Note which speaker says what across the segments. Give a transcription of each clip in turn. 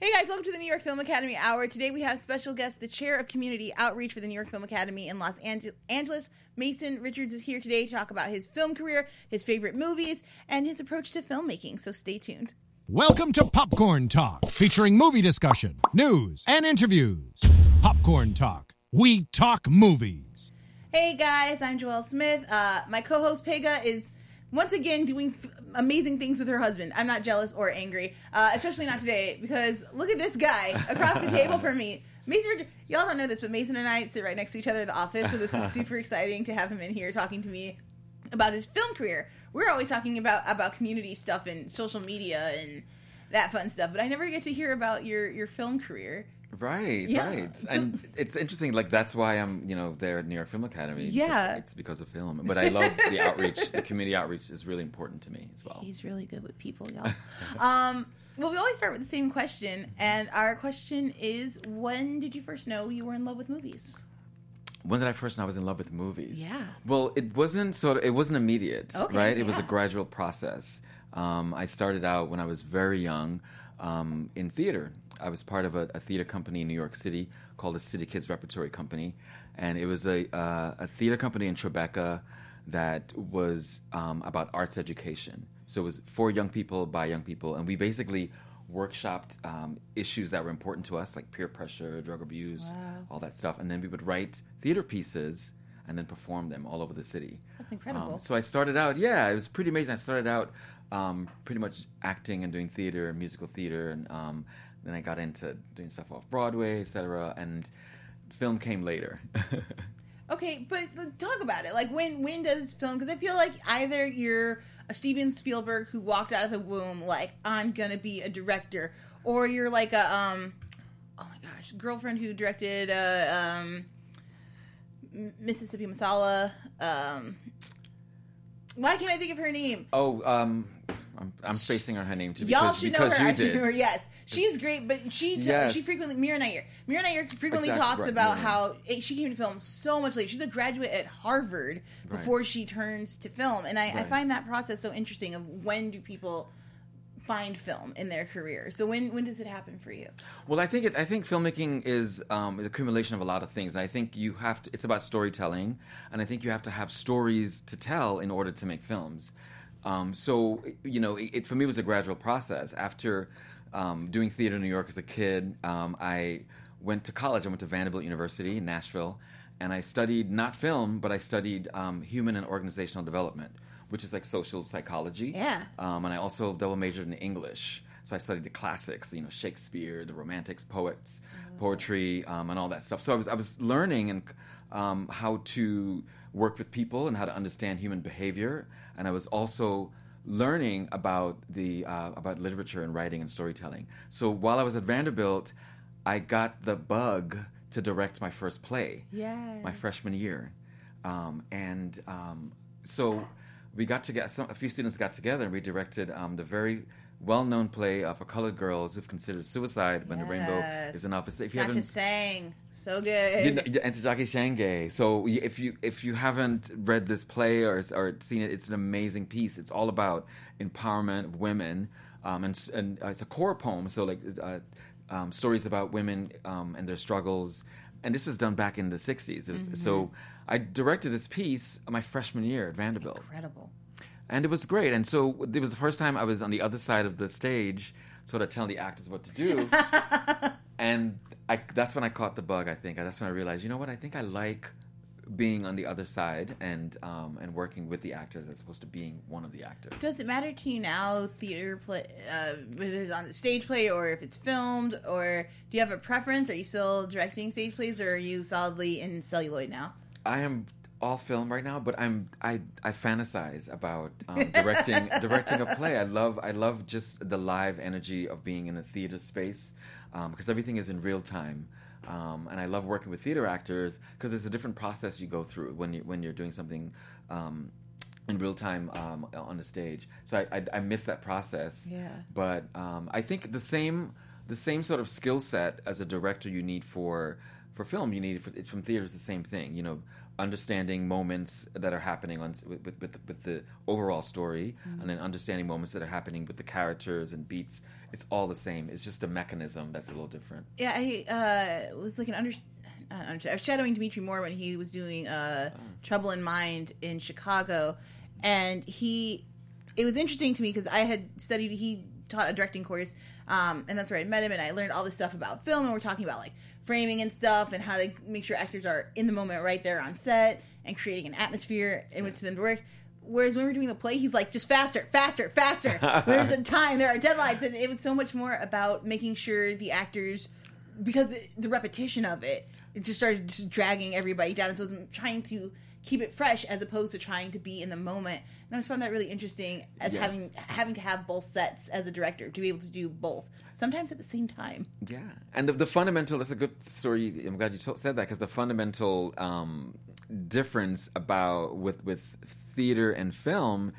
Speaker 1: Hey guys, welcome to the New York Film Academy Hour. Today we have special guest, the chair of community outreach for the New York Film Academy in Los Ange- Angeles. Mason Richards is here today to talk about his film career, his favorite movies, and his approach to filmmaking. So stay tuned.
Speaker 2: Welcome to Popcorn Talk, featuring movie discussion, news, and interviews. Popcorn Talk. We talk movies.
Speaker 1: Hey guys, I'm Joelle Smith. Uh, my co-host Pegah is once again doing f- amazing things with her husband. I'm not jealous or angry, uh, especially not today because look at this guy across the table from me. Mason, y'all don't know this, but Mason and I sit right next to each other at the office, so this is super exciting to have him in here talking to me about his film career. We're always talking about about community stuff and social media and that fun stuff, but I never get to hear about your your film career.
Speaker 3: Right,
Speaker 1: Yeah.
Speaker 3: right.
Speaker 1: So-
Speaker 3: and it's interesting, like, that's why I'm, you know, there at New York Film Academy.
Speaker 1: Yeah.
Speaker 3: It's because of film. But I love the outreach. The community outreach is really important to me as well.
Speaker 1: He's really good with people, y'all. um, well, we always start with the same question, and our question is: When did you first know you were in love with movies?
Speaker 3: When did I first know I was in love with movies?
Speaker 1: Yeah.
Speaker 3: Well, it wasn't sort of, it wasn't immediate,
Speaker 1: Okay,
Speaker 3: right? It was a gradual process. Um, I started out when I was very young um, in theater. I was part of a, a theater company in New York City called the City Kids Repertory Company, and it was a uh, a theater company in Tribeca that was um, about arts education. So it was for young people by young people, and we basically workshopped um, issues that were important to us, like peer pressure, drug abuse,
Speaker 1: Wow.
Speaker 3: all that stuff, and then we would write theater pieces and then perform them all over the city.
Speaker 1: That's incredible.
Speaker 3: Um, so I started out, yeah, it was pretty amazing. I started out um, pretty much acting and doing theater, musical theater, and um, then I got into doing stuff off Broadway, etc. And film came later.
Speaker 1: Okay, but talk about it. Like, when when does film? Because I feel like either you're a Steven Spielberg who walked out of the womb like I'm gonna be a director, or you're like a um, oh my gosh, girlfriend who directed uh, um, Mississippi Masala. Um, why can't I think of her name?
Speaker 3: oh, um, I'm, I'm spacing on her name too.
Speaker 1: Y'all
Speaker 3: because,
Speaker 1: should know her.
Speaker 3: you
Speaker 1: I should
Speaker 3: did.
Speaker 1: know her. Yes, she's great, but she
Speaker 3: Yes.
Speaker 1: she frequently Mira Nair. Mira Nair frequently
Speaker 3: Exactly,
Speaker 1: talks
Speaker 3: right,
Speaker 1: about
Speaker 3: Mira.
Speaker 1: how it, she came to film so much later. She's a graduate at Harvard
Speaker 3: Right.
Speaker 1: before she turns to film, and I, I find that process so interesting. Of when do people find film in their career? So when when does it happen for you?
Speaker 3: Well, I think it, I think filmmaking is um, an accumulation of a lot of things. I think you have to. It's about storytelling, and I think you have to have stories to tell in order to make films. Um, so you know, it, it for me was a gradual process. After um, doing theater in New York as a kid, um, I went to college. I went to Vanderbilt University in Nashville, and I studied not film, but I studied um, human and organizational development, which is like social psychology.
Speaker 1: Yeah.
Speaker 3: Um, and I also double majored in English. So I studied the classics, you know, Shakespeare, the Romantics, poets, poetry, um, and all that stuff. So I was I was learning and um, how to work with people and how to understand human behavior, and I was also learning about the uh, about literature and writing and storytelling. So while I was at Vanderbilt, I got the bug to direct my first play
Speaker 1: Yeah.
Speaker 3: my freshman year, um, and um, so we got together. some, a few students got together and we directed um, the very well-known play uh, for colored girls who've considered suicide when the rainbow is an opposite. If you
Speaker 1: Not
Speaker 3: haven't,
Speaker 1: just saying so good.
Speaker 3: you know, and Ntozake Shange. So if you if you haven't read this play or or seen it, it's an amazing piece. It's all about empowerment of women, um, and and uh, it's a choreopoem. So like uh, um, stories about women um, and their struggles. And this was done back in the '60s. It was, So I directed this piece my freshman year at Vanderbilt
Speaker 1: Incredible.
Speaker 3: And it was great. And so it was the first time I was on the other side of the stage, sort of telling the actors what to do. and I, that's when I caught the bug. I think that's when I realized, you know what? I think I like being on the other side and um, and working with the actors as opposed to being one of the actors.
Speaker 1: Does it matter to you now, theater play, uh, whether it's on the stage play or if it's filmed, or do you have a preference? Are you still directing stage plays, or are you solidly in celluloid now?
Speaker 3: I am all film right now, but I'm I I fantasize about um, directing directing a play. I love I love just the live energy of being in a theater space because everything is in real time. Um, and I love working with theater actors because it's a different process you go through when you when you're doing something um, in real time um, on the stage. So I, I I miss that process.
Speaker 1: Yeah.
Speaker 3: But um, I think the same the same sort of skill set as a director you need for for film, you need it from theater is the same thing. You know, understanding moments that are happening on with with, with, with the overall story,
Speaker 1: Mm-hmm.
Speaker 3: and then understanding moments that are happening with the characters and beats. It's all the same. It's just a mechanism that's a little different.
Speaker 1: Yeah, I uh, was like an under I was shadowing Dimitri Moore when he was doing uh, Trouble in Mind in Chicago, and he. It was interesting to me because I had studied. He taught a directing course, um, and that's where I met him, and I learned all this stuff about film. And we're talking about like framing and stuff, and how to make sure actors are in the moment right there on set, and creating an atmosphere in which them to work. Whereas when we're doing the play, he's like, just faster, faster, faster. There's a time, there are deadlines, and it was so much more about making sure the actors, because it, the repetition of it, it just started just dragging everybody down. And so I was trying to keep it fresh as opposed to trying to be in the moment. And I just found that really interesting as
Speaker 3: Yes.
Speaker 1: having having to have both sets as a director to be able to do both, sometimes at the same time.
Speaker 3: Yeah, and the, the fundamental. That's a good story. I'm glad you to- said that because the fundamental um, difference about with with theater and film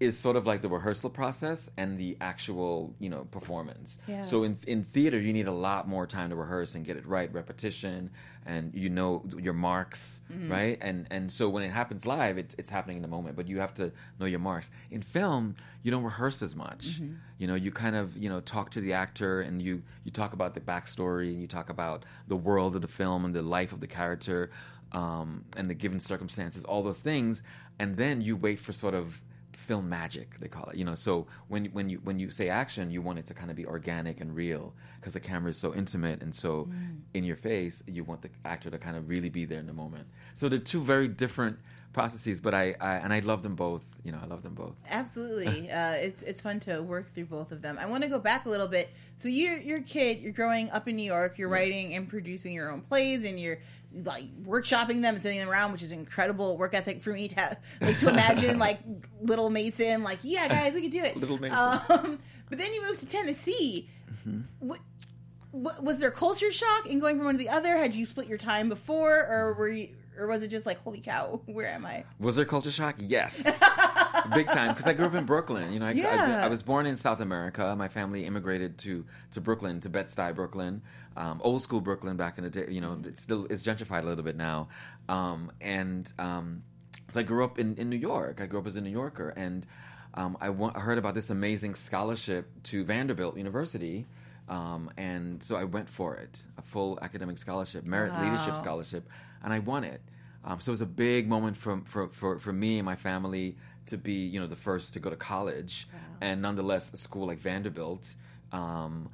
Speaker 3: is sort of like the rehearsal process and the actual you know performance.
Speaker 1: Yeah.
Speaker 3: So in in theater, you need a lot more time to rehearse and get it right, repetition, and you know your marks, right? And and so when it happens live, it's it's happening in the moment, but you have to know your marks. In film, you don't rehearse as much. You know, you kind of you know talk to the actor and you you talk about the backstory and you talk about the world of the film and the life of the character um, and the given circumstances, all those things, and then you wait for sort of film magic they call it you know so when when you when you say action you want it to kind of be organic and real because the camera is so intimate and so in your face you want the actor to kind of really be there in the moment so they're two very different processes but I, I and i love them both you know i love them both
Speaker 1: Absolutely, uh, it's it's fun to work through both of them. I want to go back a little bit. So you're you're a kid. You're growing up in New York. You're writing and producing your own plays, and you're like workshopping them and sending them around, which is incredible work ethic for me to have, like to imagine like little Mason, like yeah, guys, we can do it.
Speaker 3: Little Mason.
Speaker 1: Um, but then you moved to Tennessee. What, what, was there culture shock in going from one to the other? Had you split your time before, or were you, or was it just like holy cow, where am I?
Speaker 3: Was there culture shock? Yes, big time. Because I grew up in Brooklyn. You know, I,
Speaker 1: Yeah.
Speaker 3: I, I was born in South America. My family immigrated to to Brooklyn, to Bed Stuy, Brooklyn, um, old school Brooklyn back in the day. You know, it's still it's gentrified a little bit now, um, and um, so I grew up in, in New York. I grew up as a New Yorker, and um, I, wa- I heard about this amazing scholarship to Vanderbilt University. Um, and so I went for it, a full academic scholarship, merit leadership scholarship, and I won it. Um, so it was a big moment for, for, for, for me and my family to be, you know, the first to go to college, and nonetheless a school like Vanderbilt. Um,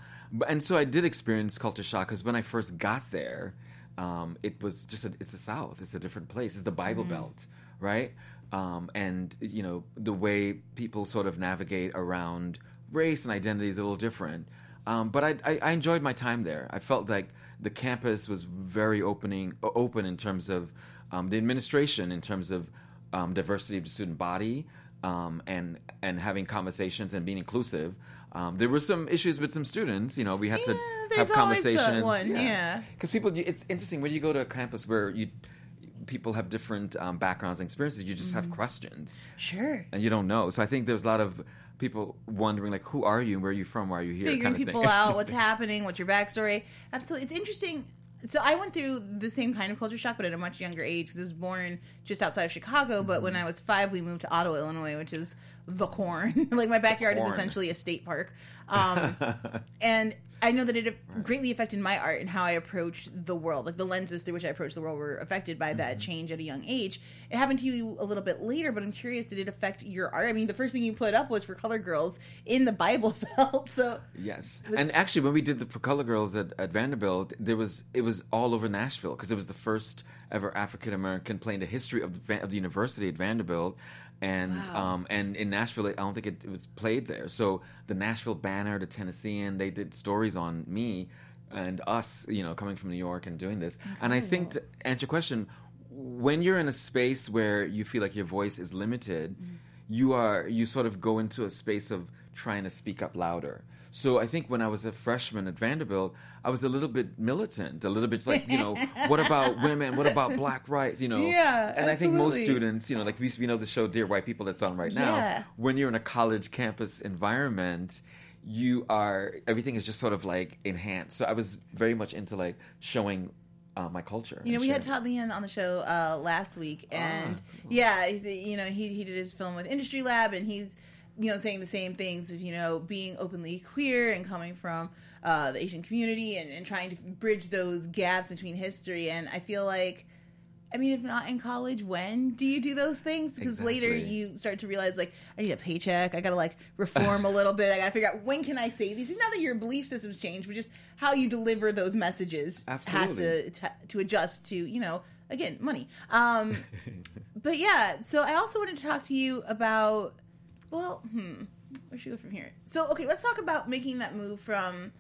Speaker 3: and so I did experience culture shock because when I first got there, um, it was just a, it's the South, it's a different place, it's the Bible Belt, right? Um, and you know the way people sort of navigate around race and identity is a little different. Um, but I, I, I enjoyed my time there. I felt like the campus was very opening, open in terms of um, the administration, in terms of um, diversity of the student body, um, and and having conversations and being inclusive. Um, there were some issues with some students. You know, we had
Speaker 1: Yeah,
Speaker 3: to have conversations.
Speaker 1: one, yeah.
Speaker 3: because people, it's interesting when you go to a campus where you people have different um, backgrounds and experiences. You just have questions
Speaker 1: Sure.
Speaker 3: and you don't know. So I think there's a lot of people wondering like, who are you? Where are you from? Why are you here?
Speaker 1: figuring
Speaker 3: kind of
Speaker 1: people out, what's happening, what's your backstory. Absolutely, it's interesting. So I went through the same kind of culture shock, but at a much younger age. Because I was born just outside of Chicago, but when I was five, we moved to Ottawa, Illinois, which is the corn. like my backyard
Speaker 3: Corn.
Speaker 1: is essentially a state park, um, and I know that it greatly affected my art and how I approached the world. Like the lenses through which I approached the world were affected by that mm-hmm. change at a young age. It happened to you a little bit later, but I'm curious, did it affect your art? I mean, the first thing you put up was for Color Girls in the Bible Belt, so.
Speaker 3: Yes, and actually, when we did the for Color Girls at, at Vanderbilt, there was it was all over Nashville because it was the first ever African American play in the history of the, of the university at Vanderbilt, and
Speaker 1: Wow.
Speaker 3: um, and in Nashville, I don't think it, it was played there. So the Nashville Banner, the Tennessean, they did stories on me and us, you know, coming from New York and doing this. And I think to answer your question, when you're in a space where you feel like your voice is limited, you are you sort of go into a space of trying to speak up louder. So I think when I was a freshman at Vanderbilt, I was a little bit militant, a little bit like, you know, what about women? What about black rights? You know,
Speaker 1: Yeah,
Speaker 3: and I think most students, you know, like we, we know the show Dear White People that's on right now.
Speaker 1: Yeah.
Speaker 3: When you're in a college campus environment, you are everything is just sort of like enhanced. So I was very much into like showing uh, my culture.
Speaker 1: You know, we had. Todd Leon on the show uh, last week, and
Speaker 3: Ah,
Speaker 1: yeah, he's, you know, he he did his film with Industry Lab, and he's you know saying the same things of you know being openly queer and coming from uh, the Asian community and, and trying to bridge those gaps between history. And I feel like, I mean, if not in college, when do you do those things? Because later you start to realize like I need a paycheck. I gotta like reform a little bit. I gotta figure out when can I say these. things. Not that your belief systems change, but just how you deliver those messages has to to, to adjust to you know again money um but yeah so i also wanted to talk to you about well hmm where should we go from here? So okay let's talk about making that move from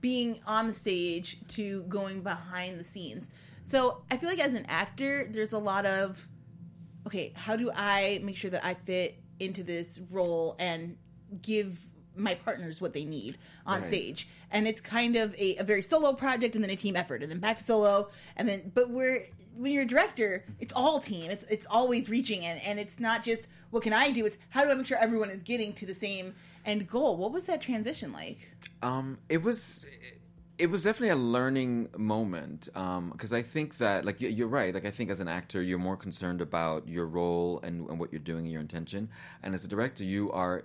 Speaker 1: being on the stage to going behind the scenes. So i feel like as an actor there's a lot of okay how do i make sure that i fit into this role and give my partners what they need on
Speaker 3: Right.
Speaker 1: stage. And it's kind of a, a very solo project and then a team effort and then back to solo. And then but we're when you're a director it's all team. It's it's always reaching and and it's not just what can i do? It's how do i make sure everyone is getting to the same end goal? What was that transition like?
Speaker 3: Um, it was it was definitely a learning moment because I think that like you- you're right. Like I think as an actor, you're more concerned about your role and, and what you're doing and your intention, and as a director, you are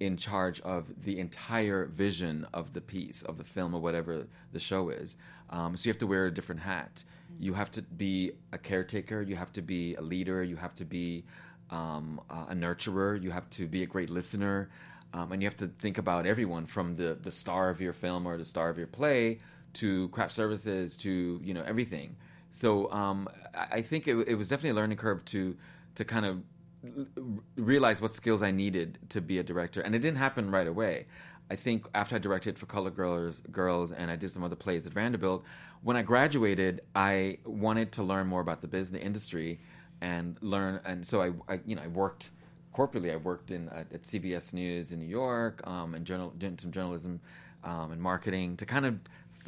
Speaker 3: in charge of the entire vision of the piece of the film or whatever the show is. Um, so you have to wear a different hat. You have to be a caretaker. You have to be a leader. You have to be um, a nurturer. You have to be a great listener. Um, and you have to think about everyone from the, the star of your film or the star of your play to craft services to you know everything. So um, I, I think it, it was definitely a learning curve to to kind of realize what skills I needed to be a director, and it didn't happen right away. I think after I directed for Color Girls, Girls, and I did some other plays at Vanderbilt, when I graduated, I wanted to learn more about the business industry and learn. And so I, I you know, I worked corporately. I worked in at, CBS News in New York, um, and journal, did some journalism um, and marketing to kind of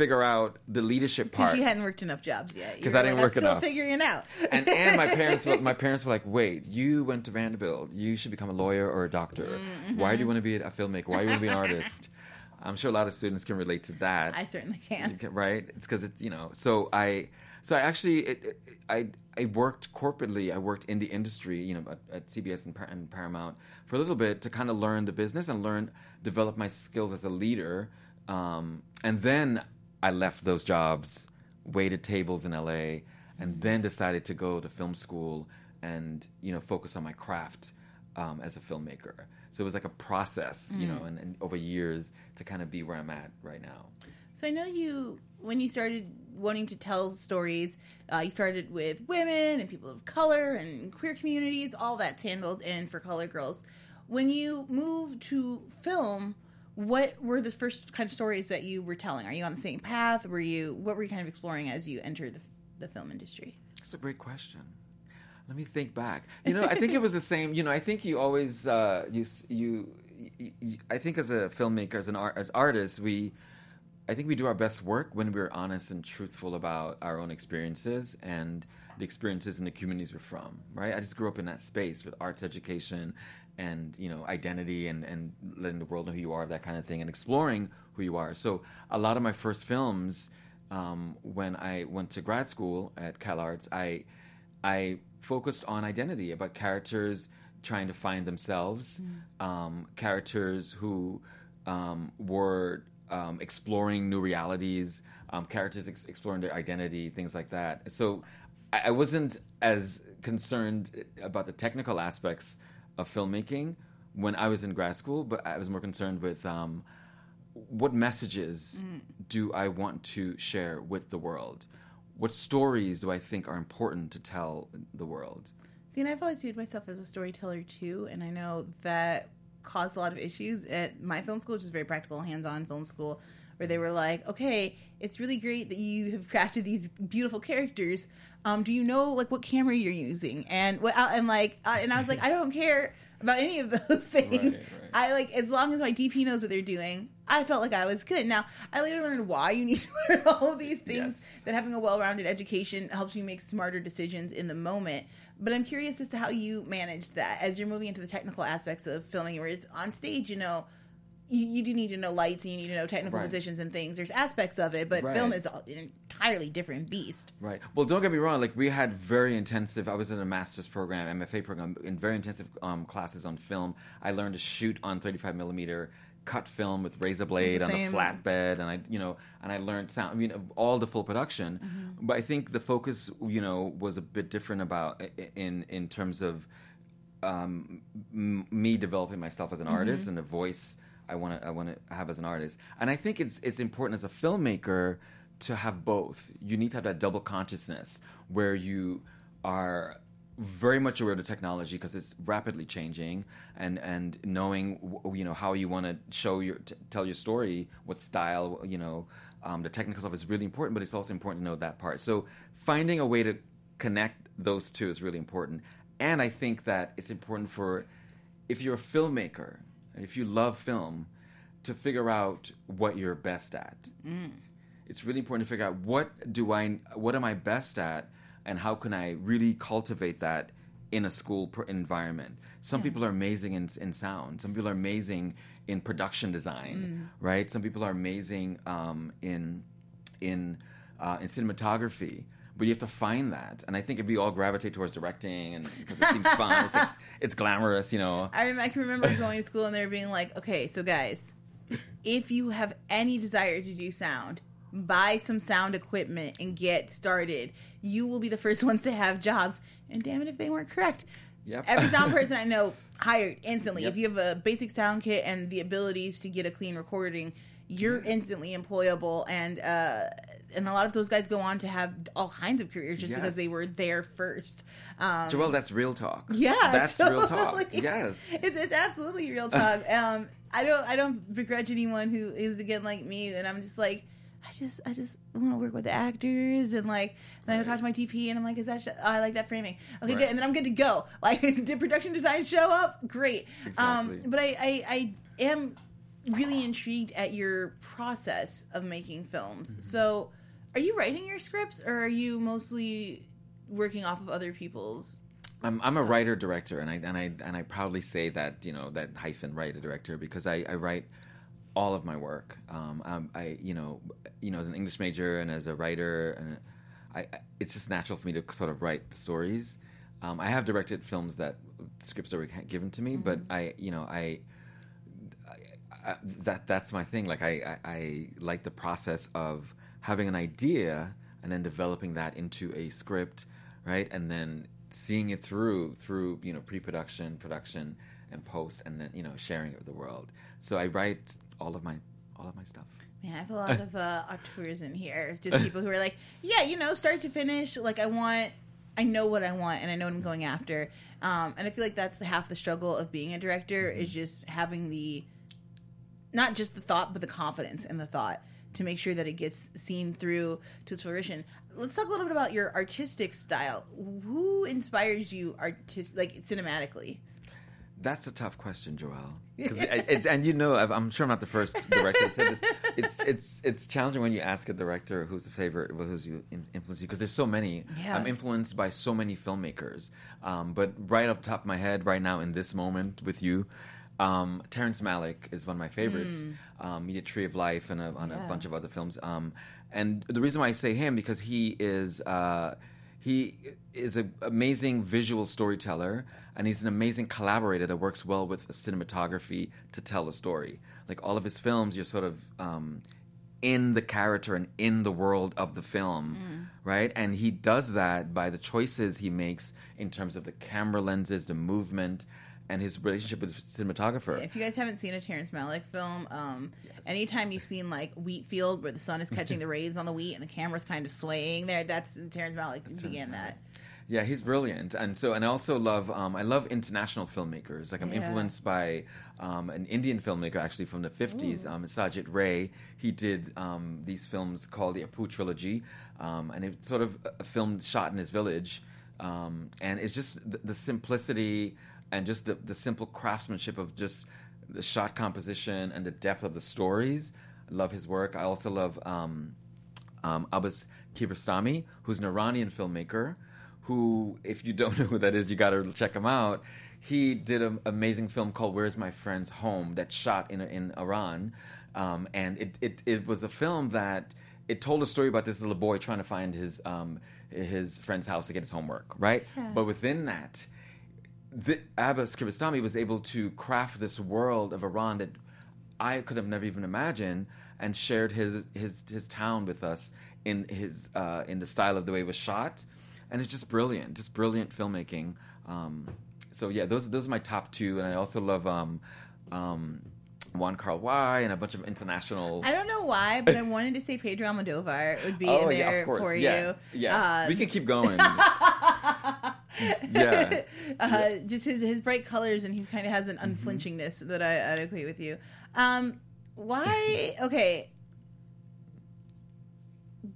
Speaker 3: figure out the leadership
Speaker 1: because
Speaker 3: part.
Speaker 1: you hadn't worked enough jobs yet
Speaker 3: 'Cause
Speaker 1: You
Speaker 3: I didn't
Speaker 1: like,
Speaker 3: work
Speaker 1: I'm still figuring it out
Speaker 3: and and my parents were, my parents were like, "Wait, you went to Vanderbilt. You should become a lawyer or a doctor.
Speaker 1: Mm-hmm.
Speaker 3: Why do you want to be a filmmaker? Why do you want to be an artist?" I'm sure a lot of students can relate to that.
Speaker 1: i certainly can
Speaker 3: can- right? It's because it's you know. So I, so I actually, it, it, I, I worked corporately. I worked in the industry, you know, at, at CBS and, Par- and Paramount for a little bit to kind of learn the business and learn, develop my skills as a leader. Um, and then I left those jobs, waited tables in LA, and then decided to go to film school and you know focus on my craft um, as a filmmaker. So it was like a process, you know, and, and over years to kind of be where I'm at right now.
Speaker 1: So I know you when you started wanting to tell stories, uh, you started with women and people of color and queer communities. All that's handled in for Color Girls. When you moved to film, what were the first kind of stories that you were telling? Are you on the same path? Were you what were you kind of exploring as you entered the, the film industry?
Speaker 3: That's a great question. Let me think back. You know, I think it was the same. You know, I think you always uh, you, you you I think as a filmmaker, as an art, as artists, we I think we do our best work when we're honest and truthful about our own experiences and the experiences in the communities we're from. Right? I just grew up in that space with arts education and you know identity and and letting the world know who you are, that kind of thing, and exploring who you are. So a lot of my first films, um, when I went to grad school at Cal Arts, I I focused on identity about characters trying to find themselves, um, characters who um, were um, exploring new realities, um, characters ex- exploring their identity, things like that. So I, I wasn't as concerned about the technical aspects of filmmaking when I was in grad school, but I was more concerned with um, what messages do I want to share with the world? What stories do I think are important to tell the world?
Speaker 1: See, and I've always viewed myself as a storyteller too, and I know that caused a lot of issues at my film school, which is a very practical, hands-on film school, where they were like, "Okay, it's really great that you have crafted these beautiful characters. Um, do you know like what camera you're using?" And what and like, uh, and I was like, "I don't care about any of those things.
Speaker 3: Right, right.
Speaker 1: I like as long as my DP knows what they're doing." I felt like I was good. Now, I later learned why you need to learn all of these things
Speaker 3: Yes.
Speaker 1: that having a well-rounded education helps you make smarter decisions in the moment. But I'm curious as to how you managed that as you're moving into the technical aspects of filming. Whereas on stage, you know, you, you do need to know lights and you need to know technical
Speaker 3: Right.
Speaker 1: positions and things. There's aspects of it, but
Speaker 3: Right.
Speaker 1: film is an entirely different beast.
Speaker 3: Right. Well, don't get me wrong. Like we had very intensive. I was in a master's program, MFA program, in very intensive um, classes on film. I learned to shoot on 35 millimeter cut film with razor blade
Speaker 1: the
Speaker 3: on a flatbed, and I, you know, and I learned sound. I mean, all the full production.
Speaker 1: Mm-hmm.
Speaker 3: But I think the focus, you know, was a bit different about in in terms of um, m- me developing myself as an artist and the voice I want to I want to have as an artist. And I think it's it's important as a filmmaker to have both. You need to have that double consciousness where you are very much aware of the technology because it's rapidly changing and and knowing you know how you want to show your t- tell your story what style you know um, the technical stuff is really important but it's also important to know that part so finding a way to connect those two is really important and i think that it's important for if you're a filmmaker if you love film to figure out what you're best at it's really important to figure out what do I what am I best at and how can I really cultivate that in a school pr- environment. Some people are amazing in, in sound. Some people are amazing in production design, right? Some people are amazing um, in in uh, in cinematography. But you have to find that, and I think if we all gravitate towards directing, and because it seems fun, it's, it's, it's glamorous, you know.
Speaker 1: I, I can remember going to school and they were being like, okay, so guys, if you have any desire to do sound, buy some sound equipment and get started. You will be the first ones to have jobs. And damn it if they weren't correct.
Speaker 3: Yep.
Speaker 1: Every sound person I know hired instantly.
Speaker 3: Yep.
Speaker 1: If you have a basic sound kit and the abilities to get a clean recording, you're instantly employable and uh and a lot of those guys go on to have all kinds of careers just because they were there first. Um,
Speaker 3: Joel, that's real talk.
Speaker 1: yeah,
Speaker 3: that's real talk. Yes.
Speaker 1: it's it's absolutely real talk. um, I don't I don't begrudge anyone who is again like me, and I'm just like. I just, I just want to work with the actors and like, then I go talk to my DP and I'm like, is that, sh- oh, I like that framing. Okay,
Speaker 3: Right.
Speaker 1: good. And then I'm good to go. Like, did production design show up? Great. Um,
Speaker 3: Exactly.
Speaker 1: but I, I, I am really intrigued at your process of making films.
Speaker 3: Mm-hmm.
Speaker 1: So, are you writing your scripts or are you mostly working off of other people's?
Speaker 3: I'm, I'm a writer director, and I and I and I proudly say that you know that hyphen writer director because I, I write all of my work. Um, um, I you know you know as an English major and as a writer, and I, I it's just natural for me to sort of write the stories. Um, I have directed films that scripts that were given to me, but I you know I. I, that that's my thing. Like I, I, I like the process of having an idea and then developing that into a script, right? And then seeing it through through you know pre-production, production, and post, and then you know sharing it with the world. So I write all of my all of my stuff.
Speaker 1: Man, I have a lot of uh, auteurs in here. Just people who are like, yeah, you know, start to finish. Like, I want, I know what I want, and I know what I'm going after. Um, and I feel like that's half the struggle of being a director is just having the, not just the thought, but the confidence in the thought to make sure that it gets seen through to its fruition. Let's talk a little bit about your artistic style. Who inspires you, artist, like cinematically?
Speaker 3: That's a tough question, Joel. Because and you know, I'm sure I'm not the first director to say this. It's it's it's challenging when you ask a director who's the favorite, who's you in- influenced you, because there's so many.
Speaker 1: Yeah.
Speaker 3: I'm influenced by so many filmmakers. Um, but right up top of my head, right now in this moment with you, um, Terrence Malick is one of my favorites. Um, he did Tree of Life and a, on
Speaker 1: Yeah.
Speaker 3: a bunch of other films. Um, and the reason why I say him because he is. Uh, he is an amazing visual storyteller, and he's an amazing collaborator that works well with cinematography to tell a story. Like all of his films, you're sort of um, in the character and in the world of the film, right? And he does that by the choices he makes in terms of the camera lenses, the movement, and his relationship with the cinematographer.
Speaker 1: If you guys haven't seen a Terrence Malick film, um, anytime you've seen like wheat field where the sun is catching the rays on the wheat and the camera's kind of swaying there, that's Terrence Malick began that.
Speaker 3: Yeah, he's brilliant, and so and I also love um, I love international filmmakers. Like I'm
Speaker 1: Yeah.
Speaker 3: influenced by um, an Indian filmmaker actually from the '50s, um, Satyajit Ray. He did um, these films called the Apu trilogy, um, and it's sort of a film shot in his village, um, and it's just the, the simplicity and just the, the simple craftsmanship of just the shot composition and the depth of the stories. I love his work. I also love um, um, Abbas Kiarostami, who's an Iranian filmmaker. Who, if you don't know who that is, you got to check him out. he did an amazing film called "Where's My Friend's Home" that shot in in Iran, um, and it, it it was a film that it told a story about this little boy trying to find his um, his friend's house to get his homework, right?
Speaker 1: Yeah.
Speaker 3: But within that, the, Abbas Kiarostami was able to craft this world of Iran that I could have never even imagined, and shared his his his town with us in his uh, in the style of the way it was shot, and it's just brilliant, just brilliant filmmaking. Um, so yeah, those those are my top two, and I also love um, um, Wong Kar-wai and a bunch of international.
Speaker 1: I don't know why, but I wanted to say Pedro Almodovar would be
Speaker 3: oh
Speaker 1: in
Speaker 3: yeah,
Speaker 1: there
Speaker 3: of course,
Speaker 1: for
Speaker 3: yeah,
Speaker 1: you.
Speaker 3: yeah.
Speaker 1: Um,
Speaker 3: we can keep going. yeah.
Speaker 1: uh, just his his bright colors, and he kind of has an
Speaker 3: Mm-hmm.
Speaker 1: unflinchingness that I, I'd agree with you. Um, why? Okay.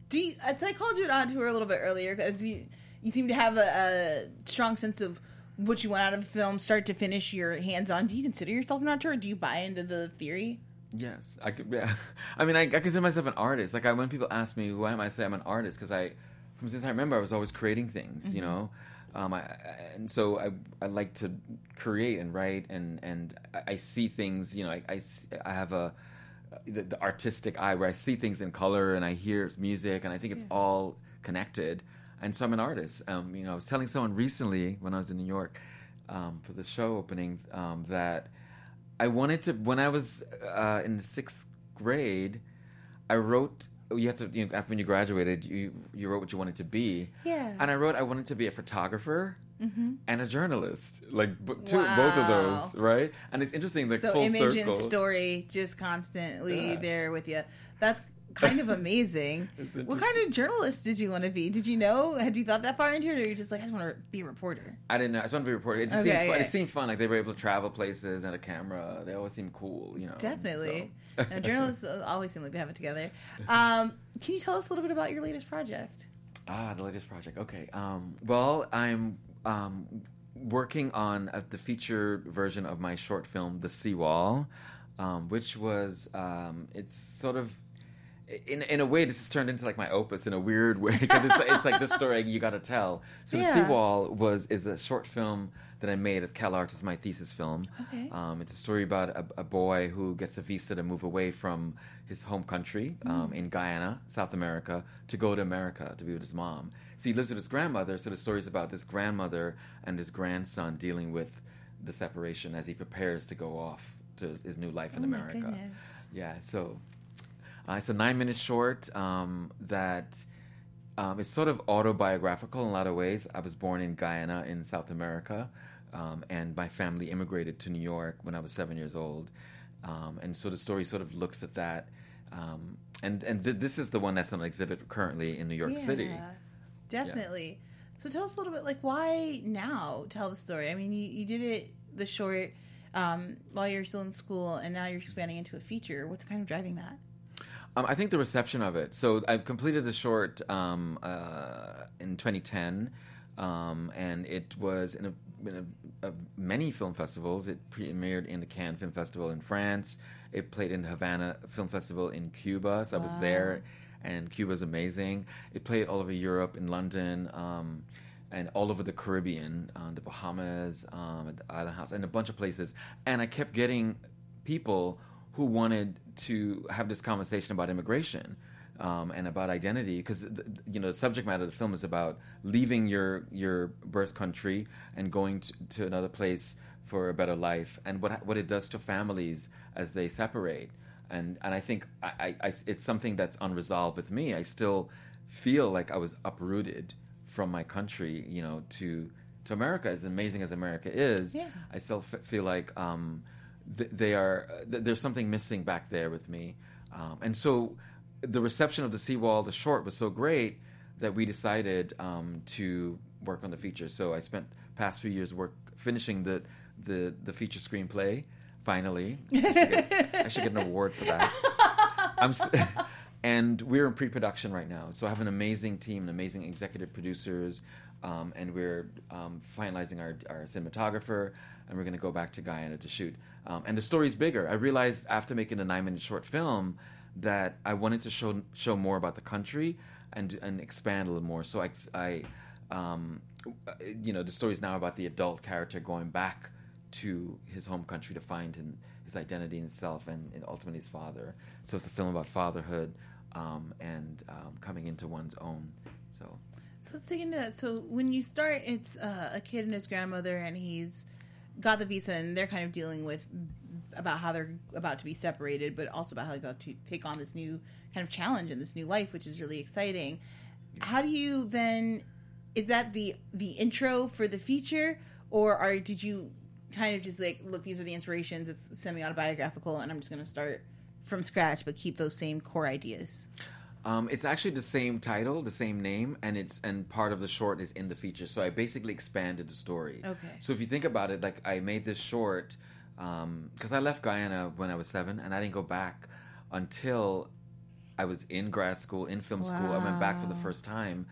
Speaker 1: Do you, so I called you an auteur a little bit earlier because you you seem to have a, a strong sense of what you want out of a film, start to finish. You're hands on. Do you consider yourself an auteur? Do you buy into the theory?
Speaker 3: Yes, I could. Yeah. I mean, I, I consider myself an artist. Like, I, when people ask me who am, I say I'm an artist because I, from since I remember, I was always creating things. You know, um, I, and so I, I like to create and write, and and I, see things. You know, I, I, I have a the, the artistic eye where I see things in color and I hear music, and I think it's all connected. And so I'm an artist. Um, you know, I was telling someone recently when I was in New York um, for the show opening um, that. I wanted to when I was uh, in sixth grade. I wrote. You have to you know, after when you graduated, you you wrote what you wanted to be.
Speaker 1: Yeah.
Speaker 3: And I wrote I wanted to be a photographer mm-hmm. and a journalist, like b- two,
Speaker 1: Wow.
Speaker 3: both of those, right? And it's interesting, like
Speaker 1: so
Speaker 3: full
Speaker 1: image
Speaker 3: circle.
Speaker 1: and story just constantly
Speaker 3: Yeah.
Speaker 1: there with you. That's kind of amazing. What kind of journalist did you want to be? Did you know? Had you thought that far into it, or you just like I just want to be a reporter?
Speaker 3: I didn't know. I just wanted to be a reporter. It just
Speaker 1: Okay,
Speaker 3: seemed fun.
Speaker 1: okay.
Speaker 3: It seemed fun. Like they were able to travel places and a camera. They always seemed cool, you know.
Speaker 1: Definitely.
Speaker 3: so.
Speaker 1: now, journalists always seem like they have it together. Um, can you tell us a little bit about your latest project?
Speaker 3: Ah, the latest project. Okay. Um, well, I'm um, working on uh, the feature version of my short film, The Seawall, um, which was um, it's sort of. In, in a way, this has turned into like my opus in a weird way because it's, it's like the story you got to tell. So
Speaker 1: Yeah.
Speaker 3: the Seawall was is a short film that I made at CalArts as my thesis film.
Speaker 1: Okay.
Speaker 3: Um, it's a story about a, a boy who gets a visa to move away from his home country um, in Guyana, South America, to go to America to be with his mom. So he lives with his grandmother. So the story is about this grandmother and his grandson dealing with the separation as he prepares to go off to his new life in
Speaker 1: Oh
Speaker 3: America. Yeah, so uh, it's a nine minute short um, that um, is sort of autobiographical in a lot of ways. I was born in Guyana in South America, um, and my family immigrated to New York when I was seven years old. Um, and so the story sort of looks at that. Um, and and th- this is the one that's on exhibit currently in New York City.
Speaker 1: Yeah, Definitely. So tell us a little bit, like, why now tell the story? I mean, you, you did it the short um, while you're still in school, and now you're expanding into a feature. What's kind of driving that?
Speaker 3: Um, I think the reception of it. So I've completed the short um, uh, in 2010, um, and it was in, a, in a, a many film festivals. It premiered in the Cannes Film Festival in France. It played in Havana Film Festival in Cuba. So I was there, and Cuba's amazing. It played all over Europe, in London. Um, and all over the Caribbean, um, the Bahamas, um, at the Island House, and a bunch of places. And I kept getting people who wanted to have this conversation about immigration um, and about identity because you know the subject matter of the film is about leaving your your birth country and going to, to another place for a better life and what what it does to families as they separate and and I think I, I, it's something that's unresolved with me I still feel like I was uprooted from my country you know to to America as amazing as America is
Speaker 1: Yeah.
Speaker 3: I still f- feel like um, they are there's something missing back there with me, um, and so the reception of the seawall, the short, was so great that we decided um, to work on the feature. So I spent past few years work finishing the the, the feature screenplay. Finally, I should, get, I should get an award for that. I'm st- and we're in pre-production right now. So I have an amazing team, and amazing executive producers, um, and we're um, finalizing our our cinematographer, and we're going to go back to Guyana to shoot. Um, and the story's bigger. I realized after making a nine-minute short film that I wanted to show show more about the country and and expand a little more. So I, I um, you know, the story's now about the adult character going back to his home country to find him, his identity in himself and, and ultimately his father. So it's a film about fatherhood um, and um, coming into one's own. So
Speaker 1: So let's dig into that. So when you start, it's uh, a kid and his grandmother, and he's got the visa, and they're kind of dealing with about how they're about to be separated, but also about how they're about to take on this new kind of challenge and this new life, which is really exciting. How do you then? Is that the the intro for the feature, or are did you kind of just like look? These are the inspirations. It's semi autobiographical, and I'm just going to start from scratch, but keep those same core ideas.
Speaker 3: Um, it's actually the same title, the same name, and it's and part of the short is in the feature. So I basically expanded the story.
Speaker 1: Okay.
Speaker 3: So if you think about it, like I made this short because I left Guyana when I was seven, and I didn't go back until I was in grad school, in film school. I went back for the first time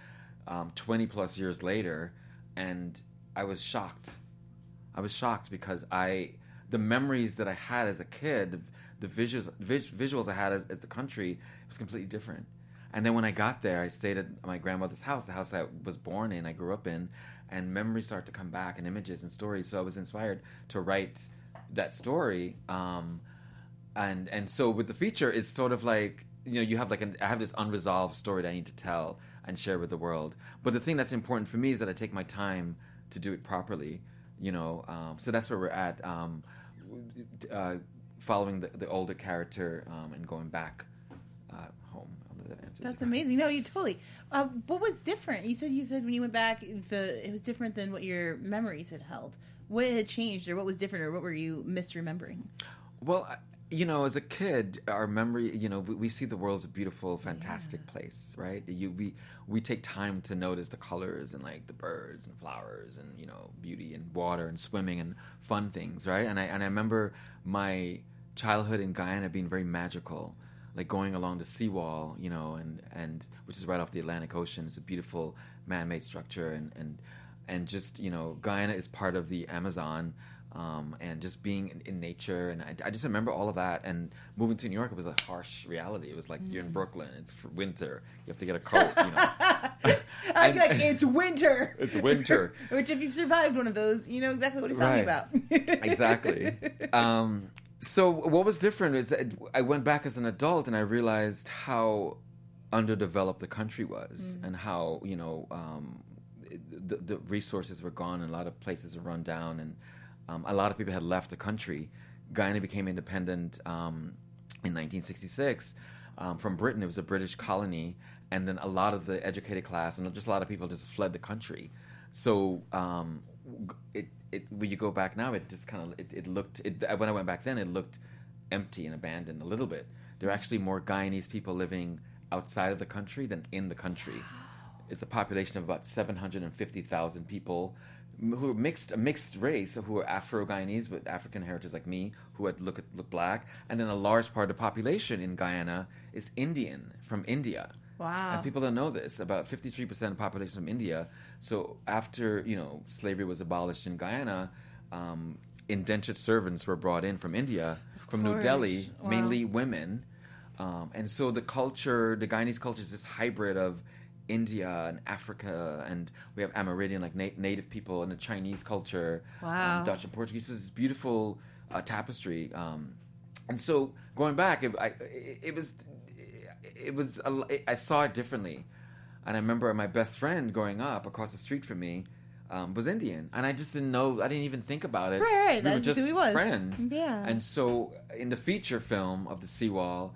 Speaker 3: um, twenty plus years later, and I was shocked. I was shocked because I the memories that I had as a kid, the, the visuals vis, visuals I had as, as the country was completely different. And then when I got there, I stayed at my grandmother's house, the house I was born in, I grew up in, and memories start to come back and images and stories. So I was inspired to write that story. Um, and and so with the feature, it's sort of like you know you have like an, I have this unresolved story that I need to tell and share with the world. But the thing that's important for me is that I take my time to do it properly. You know, um, so that's where we're at. Um, uh, following the, the older character um, and going back uh, home. I don't know if that
Speaker 1: That's amazing. No, you totally. Uh, what was different? You said you said when you went back, the it was different than what your memories had held. What had changed, or what was different, or what were you misremembering?
Speaker 3: Well, I- you know, as a kid, our memory, you know, we, we see the world as a beautiful, fantastic place, right? You, we we take time to notice the colors and like the birds and flowers and you know beauty and water and swimming and fun things, right? And I and I remember my childhood in Guyana being very magical, like going along the seawall, you know, and and which is right off the Atlantic Ocean. It's a beautiful man-made structure, and and and just you know, Guyana is part of the Amazon um, and just being in, in nature. And I, I just remember all of that. And moving to New York, it was a harsh reality. It was like you're in Brooklyn. It's winter. You have to get a coat. You know,
Speaker 1: I
Speaker 3: And-
Speaker 1: feel like it's winter.
Speaker 3: It's winter.
Speaker 1: Which, if you've survived one of those, you know exactly what he's talking about.
Speaker 3: exactly. Um, so what was different is that I went back as an adult and I realized how underdeveloped the country was and how you know um, the, the resources were gone and a lot of places were run down and um, a lot of people had left the country. Guyana became independent um, in 1966 um, from Britain. It was a British colony, and then a lot of the educated class and just a lot of people just fled the country. So um, it, it when you go back now, it just kind of it, it looked. It, when I went back then, it looked empty and abandoned a little bit. There are actually more Guyanese people living outside of the country than in the country. It's a population of about 750,000 people who are mixed, a mixed race, who are Afro-Guyanese with African heritage like me, who had look, look black. And then a large part of the population in Guyana is Indian, from India.
Speaker 1: Wow.
Speaker 3: And people don't know this. About 53% of the population from India. So after, you know, slavery was abolished in Guyana, um, indentured servants were brought in from India, from New. Delhi,
Speaker 1: Wow.
Speaker 3: mainly women. Um, and so the culture, the Guyanese culture is this hybrid of India and Africa, and we have Amerindian, like na- native people, and the Chinese culture,
Speaker 1: Wow.
Speaker 3: um, Dutch and Portuguese. So it's this beautiful uh, tapestry. Um, and so going back, it, I, it, it was, it was, a l- I saw it differently. And I remember my best friend growing up across the street from me um, was Indian, and I just didn't know. I didn't even think about it.
Speaker 1: Right, right,
Speaker 3: We
Speaker 1: that's
Speaker 3: were
Speaker 1: just
Speaker 3: just
Speaker 1: who he was.
Speaker 3: friends.
Speaker 1: Yeah.
Speaker 3: And so in the feature film of the Seawall,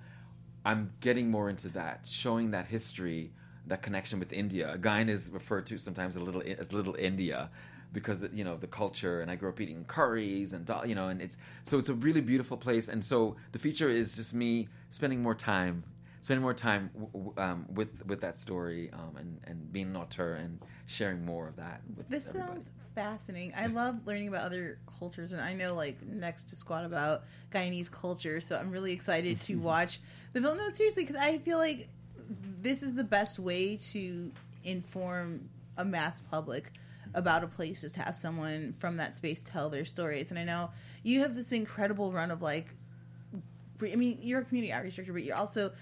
Speaker 3: I'm getting more into that, showing that history, that connection with India. Guyana is referred to sometimes a little as Little India because you know the culture. And I grew up eating curries and you know, and it's so it's a really beautiful place. And so the feature is just me spending more time. Spending more time w- w- um, with with that story um, and and being an auteur and sharing more of that with
Speaker 1: This
Speaker 3: everybody.
Speaker 1: sounds fascinating. I love learning about other cultures, and I know like next to squat about Guyanese culture, so I'm really excited to watch the film. No, seriously, because I feel like this is the best way to inform a mass public about a place, just to have someone from that space tell their stories. And I know you have this incredible run of like I mean, you're a community outreach director, but you also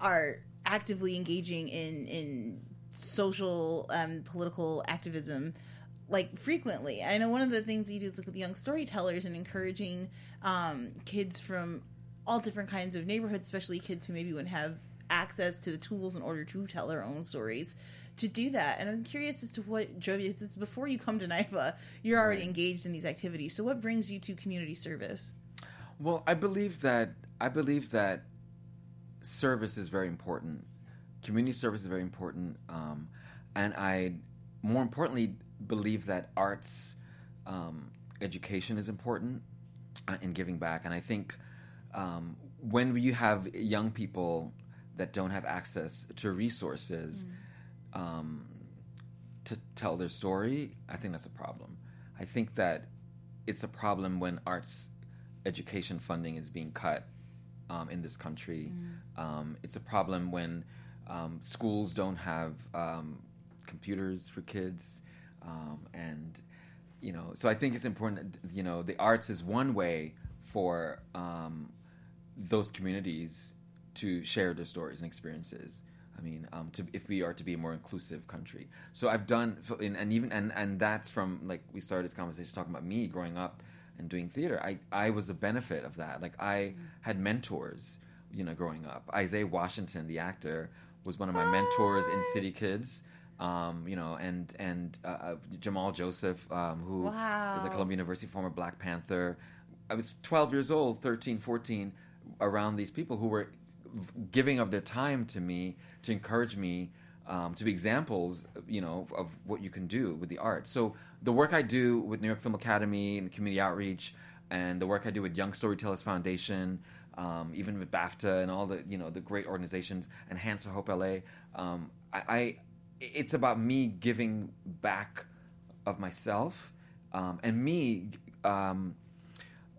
Speaker 1: are actively engaging in in social um, political activism. like frequently. I know one of the things you do is with young storytellers and encouraging um, kids from all different kinds of neighborhoods, especially kids who maybe wouldn't have access to the tools in order to tell their own stories. To do that, and I'm curious as to what drove you. This is before you come to NYFA, you're already
Speaker 3: Right.
Speaker 1: engaged in these activities. So, what brings you to community service?
Speaker 3: Well, I believe that I believe that service is very important. Community service is very important, um, and I, more importantly, believe that arts um, education is important uh, in giving back. And I think um, when you have young people that don't have access to resources um, to tell their story, I think that's a problem. I think that it's a problem when arts education funding is being cut um, in this country. Um, it's a problem when um, schools don't have um, computers for kids, um, and you know. So I think it's important. that, You know, the arts is one way for um, those communities to share their stories and experiences. I mean, um, to, if we are to be a more inclusive country. So I've done, and, and even and and that's from like we started this conversation talking about me growing up and doing theater. I I was a benefit of that. Like I had mentors, you know, growing up. Isaiah Washington, the actor, was one of my mentors in City Kids. Um, you know, and and uh, uh, Jamal Joseph, um, who is
Speaker 1: Wow.
Speaker 3: a Columbia University former Black Panther. I was 12 years old, 13, 14, around these people who were giving of their time to me to encourage me um, to be examples, you know, of what you can do with the art. So the work I do with New York Film Academy and community outreach, and the work I do with Young Storytellers Foundation, um, even with BAFTA and all the you know the great organizations and Hands for Hope LA, um, I, I it's about me giving back of myself um, and me um,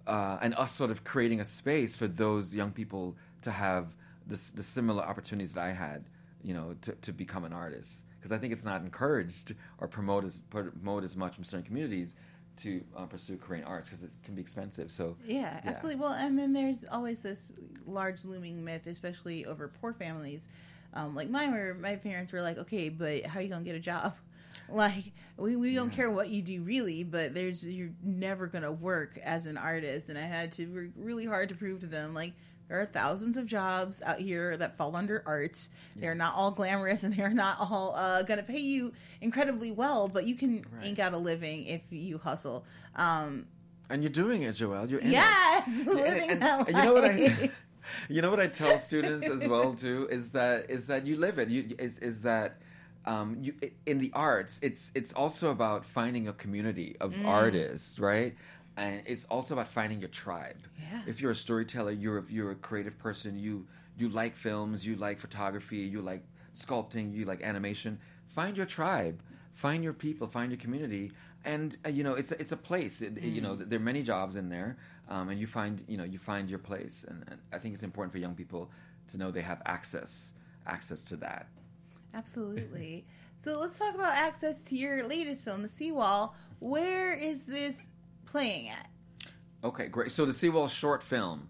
Speaker 3: uh, and us sort of creating a space for those young people to have this, the similar opportunities that I had, you know, to, to become an artist. Because I think it's not encouraged or promote as, promote as much in certain communities to uh, pursue Korean arts because it can be expensive. So
Speaker 1: Yeah, absolutely. Well, and then there's always this large looming myth, especially over poor families, um, like mine, where my parents were like, "Okay, but how are you gonna get a job? Like, we, we don't care what you do really, but there's you're never gonna work as an artist." And I had to work really hard to prove to them, like, there are thousands of jobs out here that fall under arts. They're not all glamorous, and they're not all uh, gonna pay you incredibly well, but you can
Speaker 3: Right.
Speaker 1: ink out a living if you hustle. Um,
Speaker 3: and you're doing it, Joelle. You're in.
Speaker 1: Yes,
Speaker 3: And-
Speaker 1: living
Speaker 3: and-
Speaker 1: that
Speaker 3: and you know what I, you know what I tell students as well too is that is that you live it. You is is that um, you in the arts. It's it's also about finding a community of
Speaker 1: Mm.
Speaker 3: artists, right? And it's also about finding your tribe.
Speaker 1: Yeah.
Speaker 3: If you're a storyteller, you're a, you're a creative person. You you like films, you like photography, you like sculpting, you like animation. Find your tribe, find your people, find your community, and uh, you know it's a, it's a place. It, You know there are many jobs in there, um, and you find you know you find your place. And, and I think it's important for young people to know they have access access to that.
Speaker 1: Absolutely. So let's talk about access to your latest film, The Seawall. Where is this playing at?
Speaker 3: Okay, great. So the Seawall short film.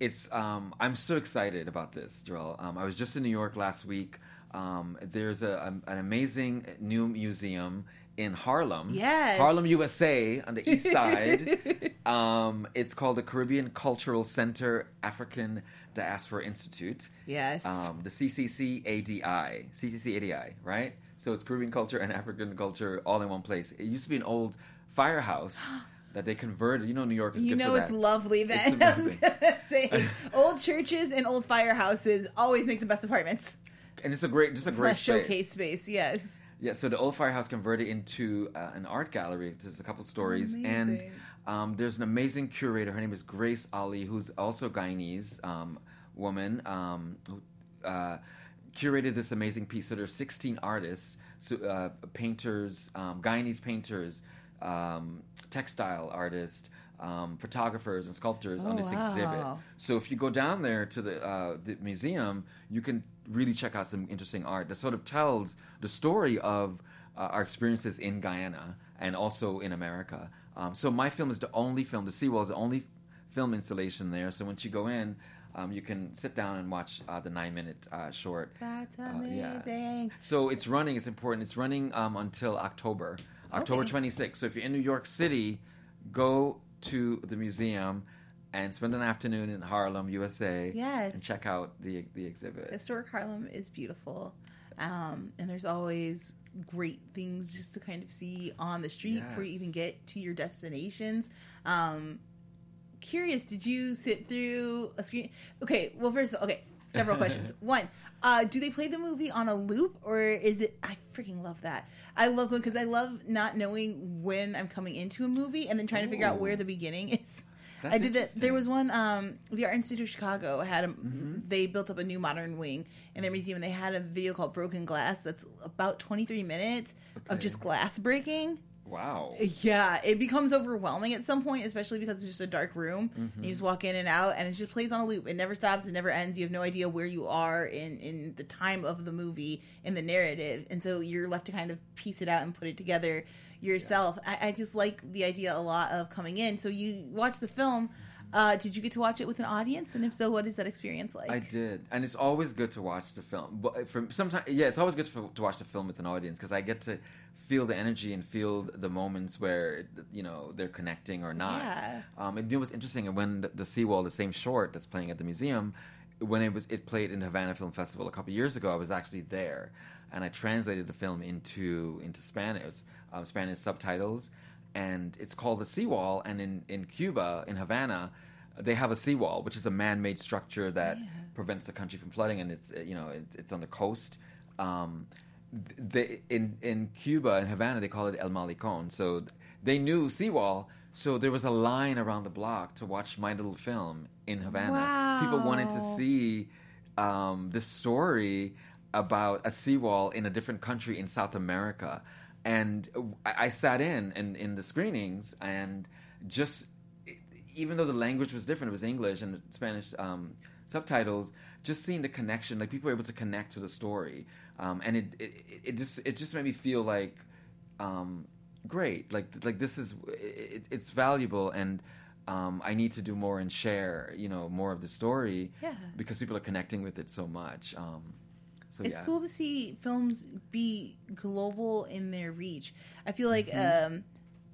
Speaker 3: It's um, I'm so excited about this, Joel. Um, I was just in New York last week. Um, there's a, an amazing new museum in Harlem.
Speaker 1: Yes.
Speaker 3: Harlem, USA, on the east side. um, it's called the Caribbean Cultural Center African Diaspora Institute.
Speaker 1: Yes.
Speaker 3: Um, the CCCADI, CCCADI, right? So it's Caribbean culture and African culture all in one place. It used to be an old firehouse that they converted. You know, New York is
Speaker 1: you know it's
Speaker 3: that.
Speaker 1: lovely then. I was
Speaker 3: amazing.
Speaker 1: gonna say old churches and old firehouses always make the best apartments.
Speaker 3: and it's a great, just a
Speaker 1: It's
Speaker 3: great
Speaker 1: a showcase
Speaker 3: space.
Speaker 1: space, yes.
Speaker 3: Yeah, so the old firehouse converted into uh, an art gallery. There's a couple stories, and um, there's an amazing curator. Her name is Grace Ali, who's also Guyanese um, woman. Um, who, uh, curated this amazing piece. So there's 16 artists, so, uh, painters, um, Guyanese painters, um, textile artists. Um, photographers and sculptors on
Speaker 1: Oh,
Speaker 3: this exhibit. So if you go down there to the, uh, the museum, you can really check out some interesting art that sort of tells the story of uh, our experiences in Guyana and also in America. Um, so my film is the only film. The Seawall is the only film installation there. So once you go in, um, you can sit down and watch uh, the nine-minute uh, short.
Speaker 1: That's
Speaker 3: Uh,
Speaker 1: amazing.
Speaker 3: yeah. So it's running. It's important. It's running um, until October. October
Speaker 1: Okay.
Speaker 3: 26th. So if you're in New York City, go to the museum and spend an afternoon in Harlem, USA,
Speaker 1: Yes.
Speaker 3: and check out the the exhibit.
Speaker 1: Historic Harlem is beautiful. Um, and there's always great things just to kind of see on the street before you even get to your destinations. Um, curious, did you sit through a screen? Okay, well, first, of all, okay, several questions. One, uh, do they play the movie on a loop or is it? I freaking love that. I love going because I love not knowing when I'm coming into a movie and then trying to figure out where the beginning is.
Speaker 3: That's
Speaker 1: I did that. There was one. Um, the Art Institute of Chicago had a.
Speaker 3: Mm-hmm.
Speaker 1: They built up a new modern wing in their museum. and They had a video called Broken Glass. That's about 23 minutes of just glass breaking.
Speaker 3: Wow.
Speaker 1: Yeah, it becomes overwhelming at some point, especially because it's just a dark room.
Speaker 3: Mm-hmm.
Speaker 1: You just walk in and out, and it just plays on a loop. It never stops. It never ends. You have no idea where you are in in the time of the movie in the narrative, and so you're left to kind of piece it out and put it together yourself. I, I just like the idea a lot of coming in. So you watch the film. Uh, did you get to watch it with an audience? And if so, what is that experience like?
Speaker 3: I did, and it's always good to watch the film. But from sometimes, yeah, it's always good to, to watch the film with an audience because I get to feel the energy and feel the moments where you know they're connecting or not.
Speaker 1: Yeah.
Speaker 3: Um, and it was interesting when the, the Seawall, the same short that's playing at the museum, when it was it played in the Havana Film Festival a couple years ago. I was actually there, and I translated the film into into Spanish, um, Spanish subtitles, and it's called the Seawall. And in in Cuba, in Havana, they have a seawall, which is a man-made structure that prevents the country from flooding, and it's you know it, it's on the coast. Um, they in in Cuba in Havana they call it El Malecon. So they knew seawall. So there was a line around the block to watch my little film in Havana. People wanted to see um, this story about a seawall in a different country in South America. And I, I sat in, in in the screenings and just even though the language was different, it was English and Spanish um, subtitles. Just seeing the connection, like people were able to connect to the story, um, and it, it it just it just made me feel like um, great, like like this is it, it's valuable, and um, I need to do more and share, you know, more of the story,
Speaker 1: Yeah.
Speaker 3: because people are connecting with it so much. Um, so
Speaker 1: it's
Speaker 3: yeah.
Speaker 1: cool to see films be global in their reach. I feel like,
Speaker 3: Mm-hmm.
Speaker 1: um,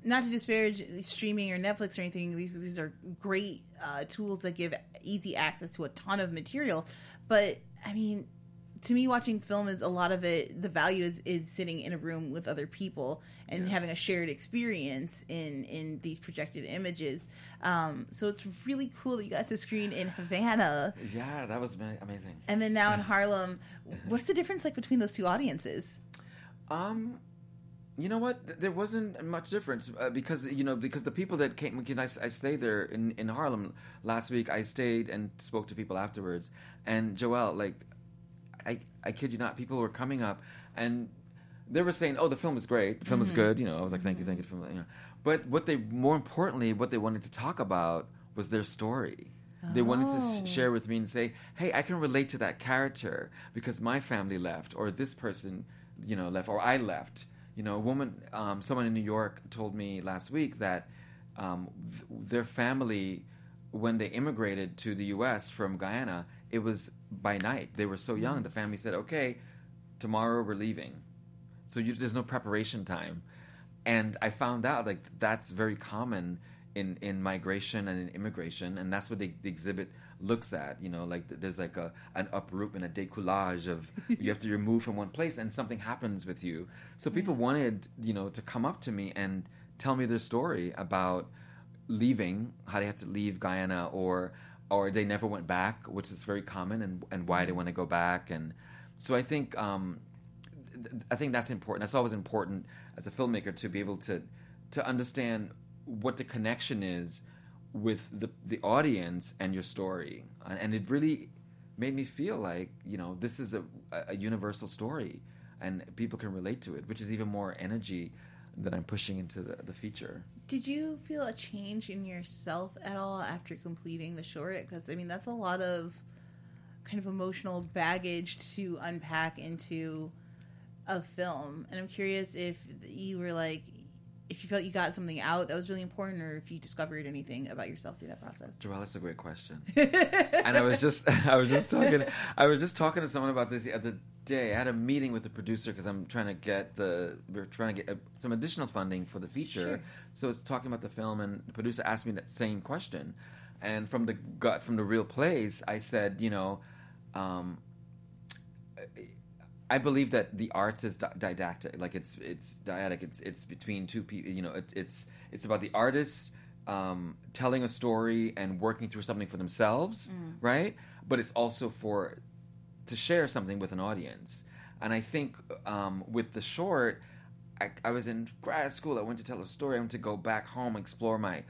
Speaker 1: not to disparage streaming or Netflix or anything, these these are great uh, tools that give easy access to a ton of material. But I mean, to me, watching film is a lot of it. The value is is sitting in a room with other people and
Speaker 3: Yes.
Speaker 1: having a shared experience in in these projected images. Um, so it's really cool that you got to screen in Havana.
Speaker 3: Yeah, that was amazing.
Speaker 1: And then now in Harlem, what's the difference like between those two audiences?
Speaker 3: Um, you know what? There wasn't much difference uh, because you know because the people that came. Because I, I stayed there in in Harlem last week. I stayed and spoke to people afterwards. And Joel, like, I I kid you not, people were coming up and they were saying, "Oh, the film is great. The film is good." You know, I was like, "Thank you, thank you." For, you know, but what they more importantly, what they wanted to talk about was their story. They wanted to
Speaker 1: Oh.
Speaker 3: sh- share with me and say, "Hey, I can relate to that character because my family left, or this person, you know, left, or I left." You know, a woman, um, someone in New York told me last week that um, th- their family, when they immigrated to the U.S. from Guyana, it was by night. They were so mm-hmm. young. The family said, "Okay, tomorrow we're leaving," so you, there's no preparation time. And I found out like that's very common in, in migration and in immigration, and that's what the, the exhibit looks at. You know, like there's like a an uproot and a décollage of you have to remove from one place, and something happens with you. So people wanted you know to come up to me and tell me their story about leaving, how they had to leave Guyana, or or they never went back, which is very common, and and why they want to go back, and so I think um, th- I think that's important. That's always important as a filmmaker to be able to to understand what the connection is with the the audience and your story, and, and it really made me feel like you know this is a, a universal story, and people can relate to it, which is even more energy that I'm pushing into the, the feature.
Speaker 1: Did you feel a change in yourself at all after completing the short? Because I mean, that's a lot of kind of emotional baggage to unpack into a film, and I'm curious if you were like, if you felt you got something out that was really important, or if you discovered anything about yourself through that process.
Speaker 3: Joelle, that's a great question. and I was just I was just talking I was just talking to someone about this the other day. I had a meeting with the producer because I'm trying to get the we're trying to get uh, some additional funding for the feature.
Speaker 1: Sure.
Speaker 3: So it's talking about the film, and the producer asked me that same question. And from the gut, from the real place, I said, you know, um, I believe that the arts is didactic, like it's it's dyadic. It's it's between two people. You know, it's it's it's about the artist um, telling a story and working through something for themselves, right? But it's also for to share something with an audience. And I think um, with the short, I, I was in grad school. I went to tell a story. I went to go back home, explore my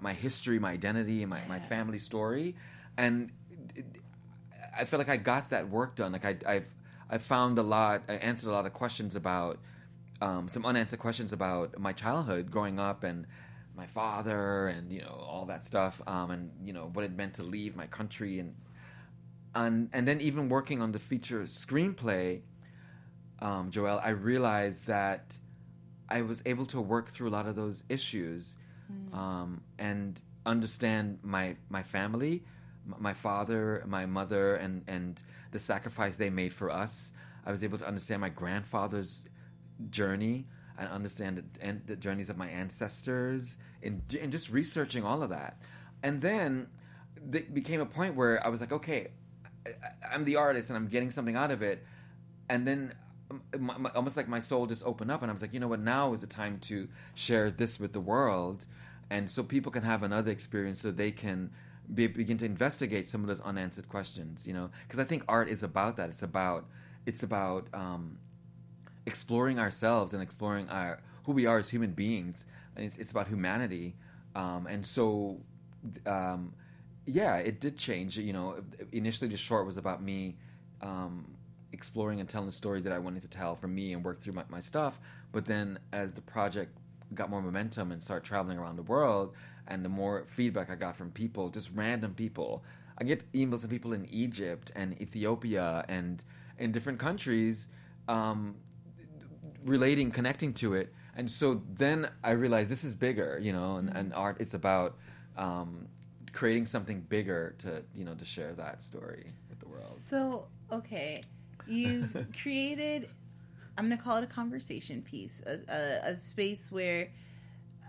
Speaker 3: my history, my identity, and my, my family story. And it, I feel like I got that work done. Like I, I've I found a lot. I answered a lot of questions about um, some unanswered questions about my childhood, growing up, and my father, and you know all that stuff, um, and you know what it meant to leave my country, and and and then even working on the feature screenplay, um, Joel, I realized that I was able to work through a lot of those issues, um, and understand my my family, my father, my mother, and and the sacrifice they made for us. I was able to understand my grandfather's journey and understand the, and the journeys of my ancestors, and, and just researching all of that. And then it became a point where I was like, okay, I'm the artist and I'm getting something out of it. And then my, my- almost like my soul just opened up and I was like, you know what, now is the time to share this with the world. And so people can have another experience so they can be, begin to investigate some of those unanswered questions, you know? Because I think art is about that. It's about, it's about, um, exploring ourselves and exploring our who we are as human beings. And it's, it's about humanity. Um, and so, um, yeah, it did change. You know, initially the short was about me um, exploring and telling the story that I wanted to tell for me and work through my, my stuff. But then as the project got more momentum and started traveling around the world, and the more feedback I got from people, just random people, I get emails from people in Egypt and Ethiopia and in different countries. Um, relating, connecting to it. And so then I realized this is bigger, you know, and, and art it's about um, creating something bigger to, you know, to share that story with the world.
Speaker 1: So, okay, you've created, I'm going to call it a conversation piece, a, a, a space where uh,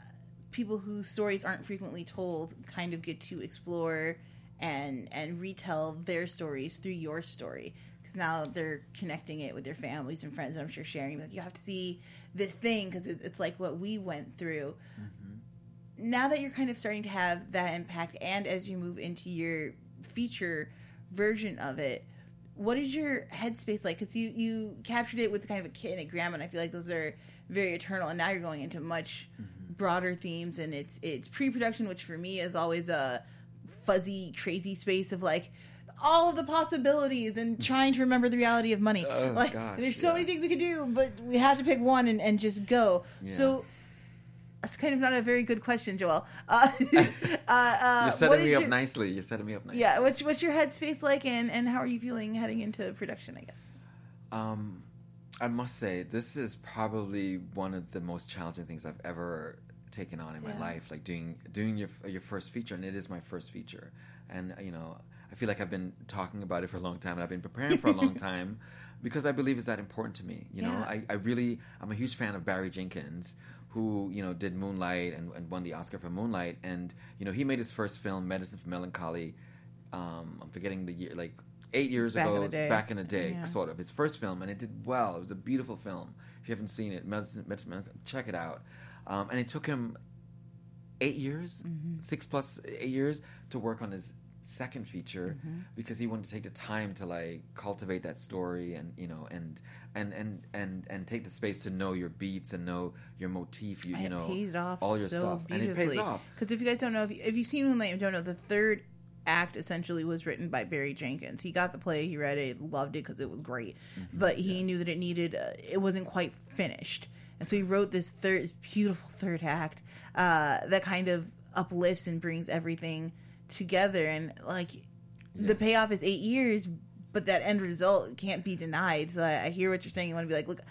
Speaker 1: people whose stories aren't frequently told kind of get to explore and and retell their stories through your story. Because now they're connecting it with their families and friends. And i'm sure sharing like you have to see this thing because it, it's like what we went through now that you're kind of starting to have that impact and as you move into your feature version of it what is your headspace like because you you captured it with kind of a kid and a grandma and i feel like those are very eternal and now you're going into much mm-hmm. broader themes and it's it's pre-production which for me is always a fuzzy crazy space of like all of the possibilities and trying to remember the reality of money
Speaker 3: Oh,
Speaker 1: like
Speaker 3: gosh,
Speaker 1: there's so
Speaker 3: yeah.
Speaker 1: many things we could do but we have to pick one and, and just go
Speaker 3: Yeah.
Speaker 1: so that's kind of not a very good question, Joel. Uh, uh, uh,
Speaker 3: You're setting me up
Speaker 1: your-
Speaker 3: nicely. You're setting me up nicely.
Speaker 1: Yeah, what's what's your headspace like, and and how are you feeling heading into production? I guess.
Speaker 3: Um, I must say, this is probably one of the most challenging things I've ever taken on in my life. Like doing doing your your first feature, and it is my first feature. And you know, I feel like I've been talking about it for a long time, and I've been preparing for a long time because I believe it's that important to me. You know,
Speaker 1: Yeah.
Speaker 3: I, I really I'm a huge fan of Barry Jenkins. Who you know did Moonlight and, and won the Oscar for Moonlight, and you know he made his first film, Medicine for Melancholy. Um, I'm forgetting the year, like eight years
Speaker 1: Back
Speaker 3: ago,
Speaker 1: day.
Speaker 3: back in the day,
Speaker 1: Yeah.
Speaker 3: sort of his first film, and it did well. It was a beautiful film. If you haven't seen it, Medicine, Medicine, check it out. Um, and it took him eight years,
Speaker 1: Mm-hmm.
Speaker 3: six plus eight years to work on his second feature
Speaker 1: Mm-hmm.
Speaker 3: because he wanted to take the time to like cultivate that story and you know and and and and and take the space to know your beats and know your motif you, you know all your
Speaker 1: so
Speaker 3: stuff and it pays off
Speaker 1: Because if you guys don't know, if, you, if you've seen Moonlight and don't know, the third act essentially was written by Barry Jenkins. He got the play, he read it, loved it because it was great,
Speaker 3: Mm-hmm.
Speaker 1: but he knew that it needed, uh, it wasn't quite finished, and so he wrote this third, this beautiful third act uh, that kind of uplifts and brings everything together, and like the payoff is eight years, but that end result can't be denied. So I, I hear what you're saying. You want to be like, look,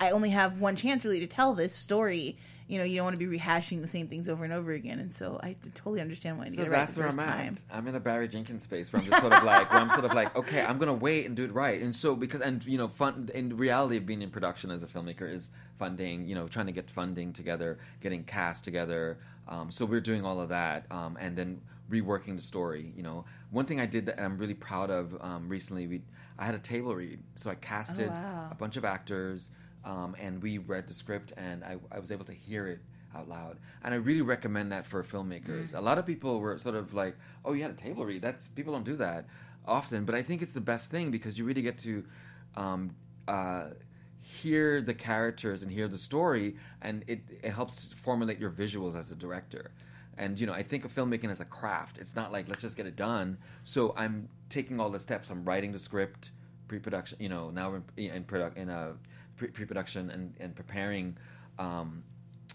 Speaker 1: I only have one chance really to tell this story, you know you don't want to be rehashing the same things over and over again. And so I totally understand why you
Speaker 3: So
Speaker 1: get it right
Speaker 3: that's
Speaker 1: the
Speaker 3: where I'm
Speaker 1: time.
Speaker 3: at. I'm in a Barry Jenkins space where I'm just sort of like, where I'm sort of like, okay, I'm gonna wait and do it right. And so because and you know, fun in reality of being in production as a filmmaker is funding. You know, trying to get funding together, getting cast together. Um, so we're doing all of that, um, and then reworking the story. You know, one thing I did that I'm really proud of um, recently, we I had a table read, so I casted
Speaker 1: wow.
Speaker 3: a bunch of actors, um, and we read the script, and I, I was able to hear it out loud. And I really recommend that for filmmakers. A lot of people were sort of like, "Oh, you had a table read? That's people don't do that often." But I think it's the best thing because you really get to um, uh, hear the characters and hear the story, and it, it helps formulate your visuals as a director. And you know, I think of filmmaking as a craft. It's not like let's just get it done. So I'm taking all the steps. I'm writing the script, pre-production. You know, now in, in product in a pre- pre-production and and preparing. Um,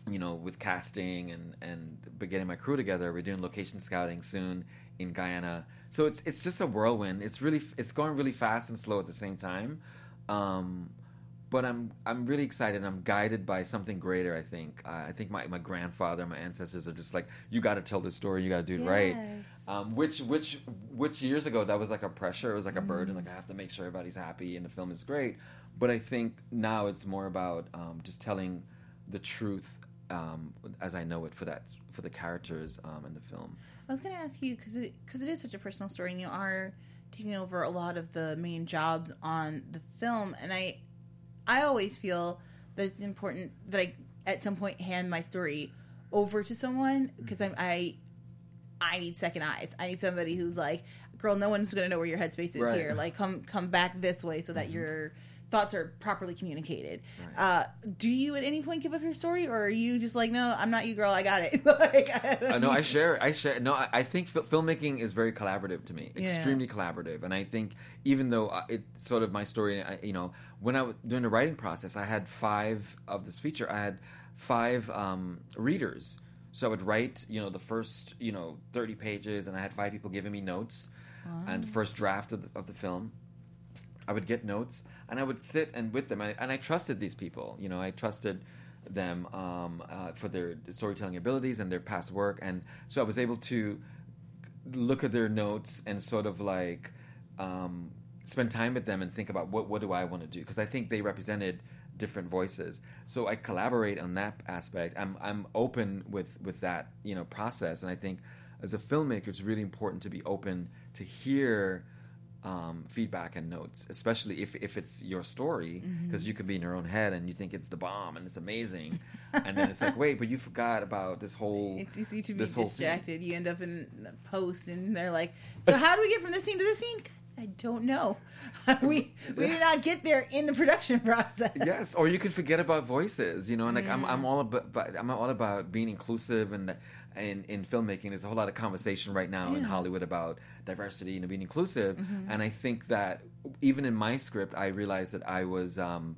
Speaker 3: you know, with casting and and getting my crew together. We're doing location scouting soon in Guyana. So it's it's just a whirlwind. It's really it's going really fast and slow at the same time. Um, but I'm I'm really excited. I'm guided by something greater. I think. Uh, I think my, my grandfather, my ancestors are just like, you got to tell the story. You got to do it right. Um, which which which years ago that was like a pressure. It was like a burden. Like I have to make sure everybody's happy and the film is great. But I think now it's more about um, just telling the truth um, as I know it for that for the characters um, in the film.
Speaker 1: I was going to ask you because it, cause it is such a personal story, and you are taking over a lot of the main jobs on the film. And I, I always feel that it's important that I at some point hand my story over to someone because I'm I, I need second eyes. I need somebody who's like, girl, no one's to know where your headspace is
Speaker 3: Right.
Speaker 1: here. Like, come come back this way so that your thoughts are properly communicated.
Speaker 3: Right.
Speaker 1: Uh, do you at any point give up your story, or are you just like, no, I'm not you, girl. I got it. like,
Speaker 3: Uh, no, I share. I share. No, I, I think fil- filmmaking is very collaborative to me.
Speaker 1: Yeah.
Speaker 3: Extremely collaborative, and I think even though uh, it's sort of my story, I, you know, when I was doing the writing process, I had five of this feature. I had five um, readers, so I would write, you know, the first, you know, thirty pages, and I had five people giving me notes, and first draft of the, of the film. I would get notes and I would sit and with them, and I, and I trusted these people. You know, I trusted them um, uh, for their storytelling abilities and their past work, and so I was able to look at their notes and sort of like um, spend time with them and think about what what do I want to do because I think they represented different voices. So I collaborate on that aspect. I'm I'm open with with that you know process, and I think as a filmmaker, it's really important to be open to hear um, feedback and notes, especially if, if it's your story, because you could be in your own head and you think it's the bomb and it's amazing, and then it's like, wait, but you forgot about this whole.
Speaker 1: It's easy to be
Speaker 3: this whole thing.
Speaker 1: distracted. You end up in post, and they're like, "So how do we get from this scene to this scene?" I don't know. we we did not get there in the production process.
Speaker 3: Yes, or you could forget about voices, you know. And like I'm,
Speaker 1: Mm.
Speaker 3: I'm all about, I'm all about being inclusive and in in filmmaking. There's a whole lot of conversation right now in
Speaker 1: Yeah. Mm-hmm.
Speaker 3: Hollywood about diversity and being inclusive. And I think that even in my script, I realized that I was um,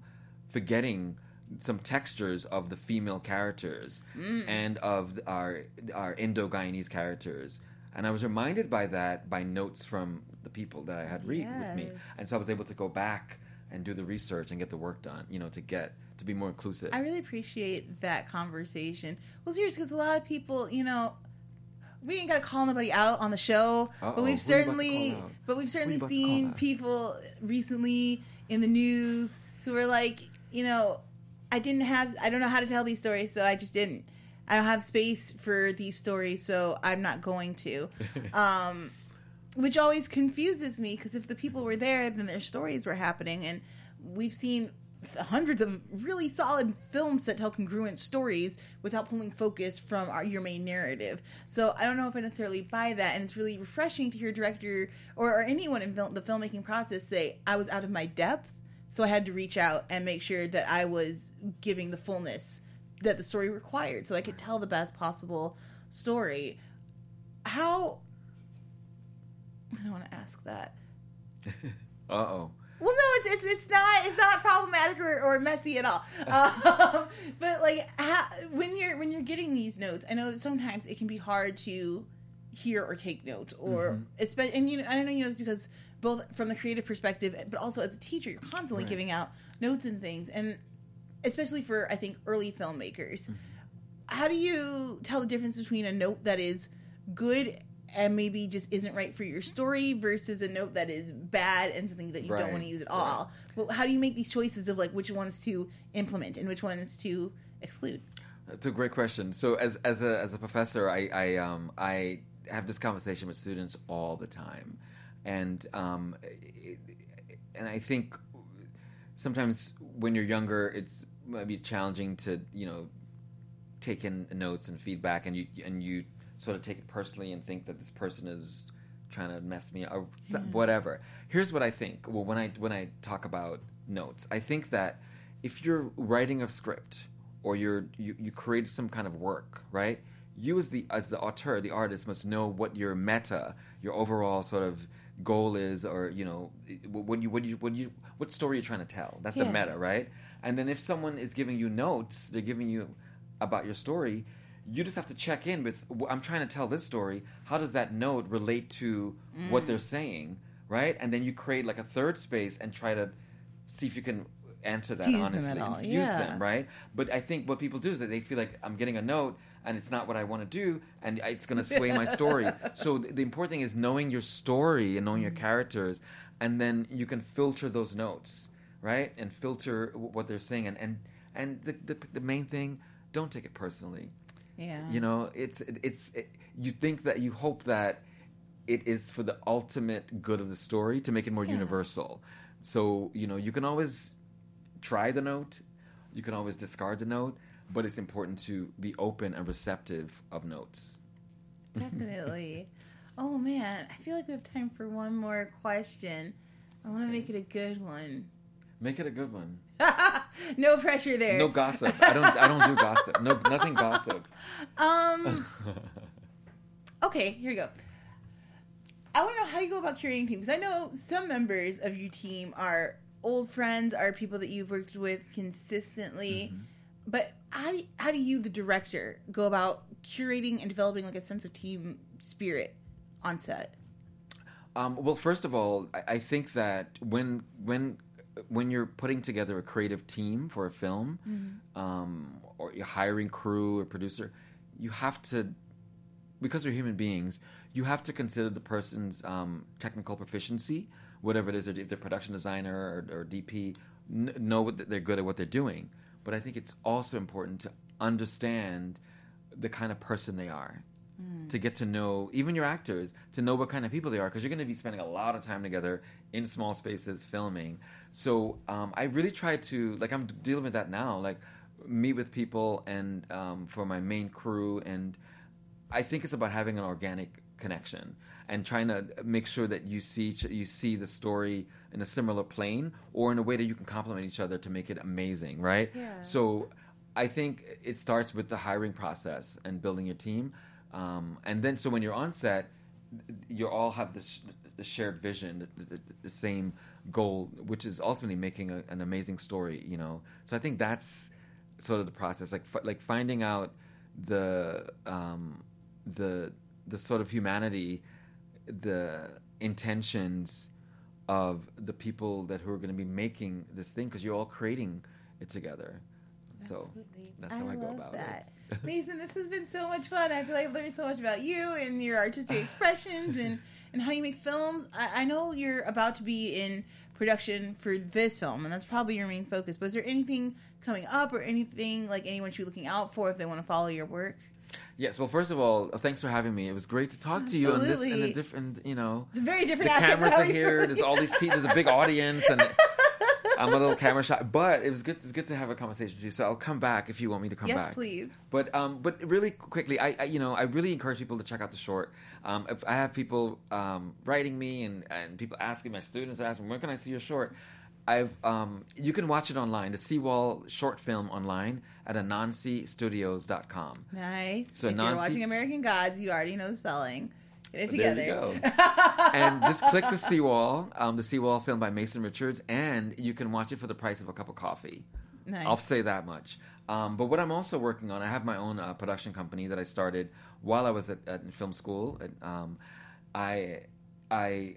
Speaker 3: forgetting some textures of the female characters
Speaker 1: Mm.
Speaker 3: and of our our Indo Guyanese characters. And I was reminded by that by notes from the people that I had read with me, and so I was able to go back and do the research and get the work done. You know, to get to be more inclusive.
Speaker 1: I really appreciate that conversation. Well, serious because a lot of people, you know, we ain't got to call nobody out on the show,
Speaker 3: Uh-oh,
Speaker 1: but we've certainly, but we've certainly
Speaker 3: about to call
Speaker 1: seen people recently in the news who were like, you know, I didn't have, I don't know how to tell these stories, so I just didn't. I don't have space for these stories, so I'm not going to. um, which always confuses me because if the people were there, then their stories were happening, and we've seen hundreds of really solid films that tell congruent stories without pulling focus from our, your main narrative. So I don't know if I necessarily buy that, and it's really refreshing to hear director or, or anyone in the filmmaking process say, "I was out of my depth." So I had to reach out and make sure that I was giving the fullness that the story required so I could tell the best possible story. How I don't want to ask that.
Speaker 3: Uh oh.
Speaker 1: Well, no, it's it's it's not it's not problematic or, or messy at all. Um, but like how, when you're when you're getting these notes, I know that sometimes it can be hard to hear or take notes, or especially and you know I don't know you know it's because both from the creative perspective, but also as a teacher, you're constantly
Speaker 3: Right.
Speaker 1: giving out notes and things, and especially for I think early filmmakers. how do you tell the difference between a note that is good and maybe just isn't right for your story versus a note that is bad and something that you don't want to use at
Speaker 3: right.
Speaker 1: all? Well, how do you make these choices of like which ones to implement and which ones to exclude?
Speaker 3: It's a great question. So as as a as a professor, I I um I have this conversation with students all the time, and um it- and I think sometimes when you're younger, it's maybe challenging to you know take in notes and feedback, and you and you sort of take it personally and think that this person is trying to mess me up or so- whatever. Here's what I think. Well, when I when I talk about notes, I think that if you're writing a script or you're you, you create some kind of work, right? You as the as the auteur, the artist, must know what your meta, your overall sort of goal is, or you know, what you what you what you what story you're trying to tell. That's the meta, right? And then if someone is giving you notes, they're giving you about your story. You just have to check in with. I'm trying to tell this story. How does that note relate to what they're mm. saying, right? And then you create like a third space and try to see if you can answer that
Speaker 1: Fuse them
Speaker 3: honestly
Speaker 1: at all,
Speaker 3: and fuse
Speaker 1: yeah.
Speaker 3: them, right? But I think what people do is that they feel like I'm getting a note and it's not what I want to do and it's going to sway my story. So the important thing is knowing your story and knowing your mm. characters and then you can filter those notes, right? And filter what they're saying and and and the the, the main thing, don't take it personally.
Speaker 1: Yeah.
Speaker 3: You know, it's it's it, you think that you hope that it is for the ultimate good of the story to make it more
Speaker 1: Yeah.
Speaker 3: universal. So you know, you can always try the note, you can always discard the note, but it's important to be open and receptive of notes.
Speaker 1: Definitely. oh man, I feel like we have time for one more question. I want to
Speaker 3: Okay.
Speaker 1: make it a good one.
Speaker 3: Make it a good one.
Speaker 1: no pressure there.
Speaker 3: No gossip. I don't. I don't do gossip. No, nothing gossip.
Speaker 1: Um. Okay, here you go. I want to know how you go about curating teams. I know some members of your team are old friends, are people that you've worked with consistently.
Speaker 3: Mm-hmm.
Speaker 1: But how do, how do you, the director, go about curating and developing like a sense of team spirit on set?
Speaker 3: Um, well, first of all, I, I think that when when when you're putting together a creative team for a film, um, or you're hiring crew or producer, you have to, because we're human beings, you have to consider the person's um, technical proficiency, whatever it is, if they're production designer or, or DP, n- know what they're good at what they're doing. But I think it's also important to understand the kind of person they are. To get to know even your actors to know what kind of people they are because you're going to be spending a lot of time together in small spaces filming. So um, i really try to like i'm dealing with that now like meet with people and um, for my main crew and i think it's about having an organic connection and trying to make sure that you see each- you see the story in a similar plane or in a way that you can complement each other to make it amazing right?
Speaker 1: Yeah.
Speaker 3: so I think it starts with the hiring process and building your team, um, and then so when you're on set, you all have this the shared vision, the, the, the same goal, which is ultimately making a, an amazing story. You know, so I think that's sort of the process, like fi- like finding out the um, the the sort of humanity, the intentions of the people that who are going to be making this thing because you're all creating it together. So that's how I, go about
Speaker 1: that.
Speaker 3: it.
Speaker 1: Mason, this has been so much fun. I feel like I've learned so much about you and your artistic expressions and, and how you make films. I, I know you're about to be in production for this film, and that's probably your main focus. But is there anything coming up or anything like anyone should be looking out for if they want to follow your work?
Speaker 3: Yes. Well, first of all, thanks for having me. It was great to talk to you on this in a different, you know,
Speaker 1: It's a very different asset
Speaker 3: cameras are here. There's all these people. There's a big audience, and I'm a little camera shy. But it was good. It's good to have a conversation with you. So I'll come back if you want me to come
Speaker 1: yes,
Speaker 3: back.
Speaker 1: please.
Speaker 3: But um, but really quickly, I, I you know I really encourage people to check out the short. Um, I have people um, writing me and, and people asking my students are asking when can I see your short. I've um, you can watch it online. The Seawall short film online at anansistudios.com.
Speaker 1: Nice.
Speaker 3: So
Speaker 1: if you're watching American Gods, you already know the spelling. Get it
Speaker 3: There
Speaker 1: together.
Speaker 3: and just click the Seawall, um, the Seawall film by Mason Richards, and you can watch it for the price of a cup of coffee.
Speaker 1: nice.
Speaker 3: I'll say that much. Um, but what I'm also working on, I have my own uh, production company that I started while I was at, at film school. And, um, I, I,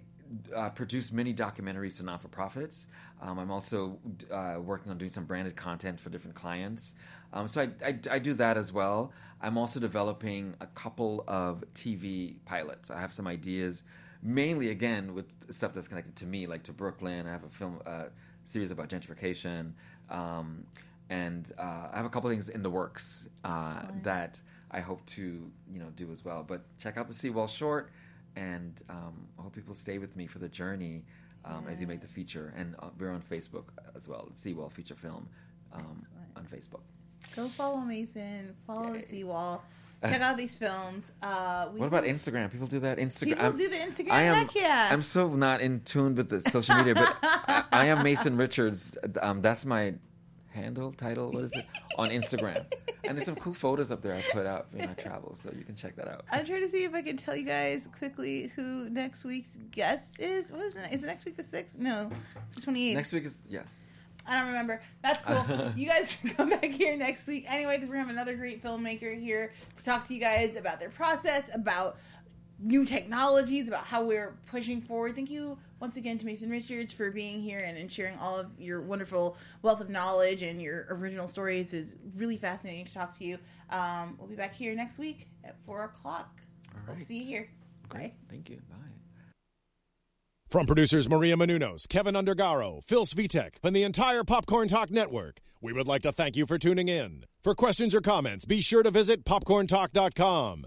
Speaker 3: uh, produce many documentaries to not for profits. Um, I'm also uh, working on doing some branded content for different clients. Um, so I, I, I, do that as well. I'm also developing a couple of TV pilots. I have some ideas, mainly again with stuff that's connected to me, like to Brooklyn. I have a film uh, series about gentrification, um, and uh, I have a couple things in the works uh, that I hope to you know do as well. But check out the Seawall short, and um, I hope people stay with me for the journey um, as you make the feature. And uh, we're on Facebook as well, Seawall Feature Film um, on Facebook.
Speaker 1: Go follow Mason. Follow Yay. Seawall. Check out these films. Uh,
Speaker 3: what about Instagram? People do that. Instagram.
Speaker 1: People I'm, do the Instagram. I am. Heck yeah.
Speaker 3: I'm so not in tune with the social media, but I, I, am Mason Richards. Um, that's my handle title. What is it on Instagram? And there's some cool photos up there I put out when I travel, so you can check that out.
Speaker 1: I'm trying to see if I can tell you guys quickly who next week's guest is. What is it? Is it next week the sixth? No, it's the 28th.
Speaker 3: Next week is yes.
Speaker 1: I don't remember. That's cool. you guys can come back here next week anyway because we're having another great filmmaker here to talk to you guys about their process, about new technologies, about how we're pushing forward. Thank you once again to Mason Richards for being here and sharing all of your wonderful wealth of knowledge and your original stories. is really fascinating to talk to you. Um, we'll be back here next week at four o'clock. All right. Hope to see you here. Great. Bye.
Speaker 3: Thank you. Bye.
Speaker 2: From producers Maria Menounos, Kevin Undergaro, Phil Svitek, and the entire Popcorn Talk Network, we would like to thank you for tuning in. For questions or comments, be sure to visit popcorntalk.com.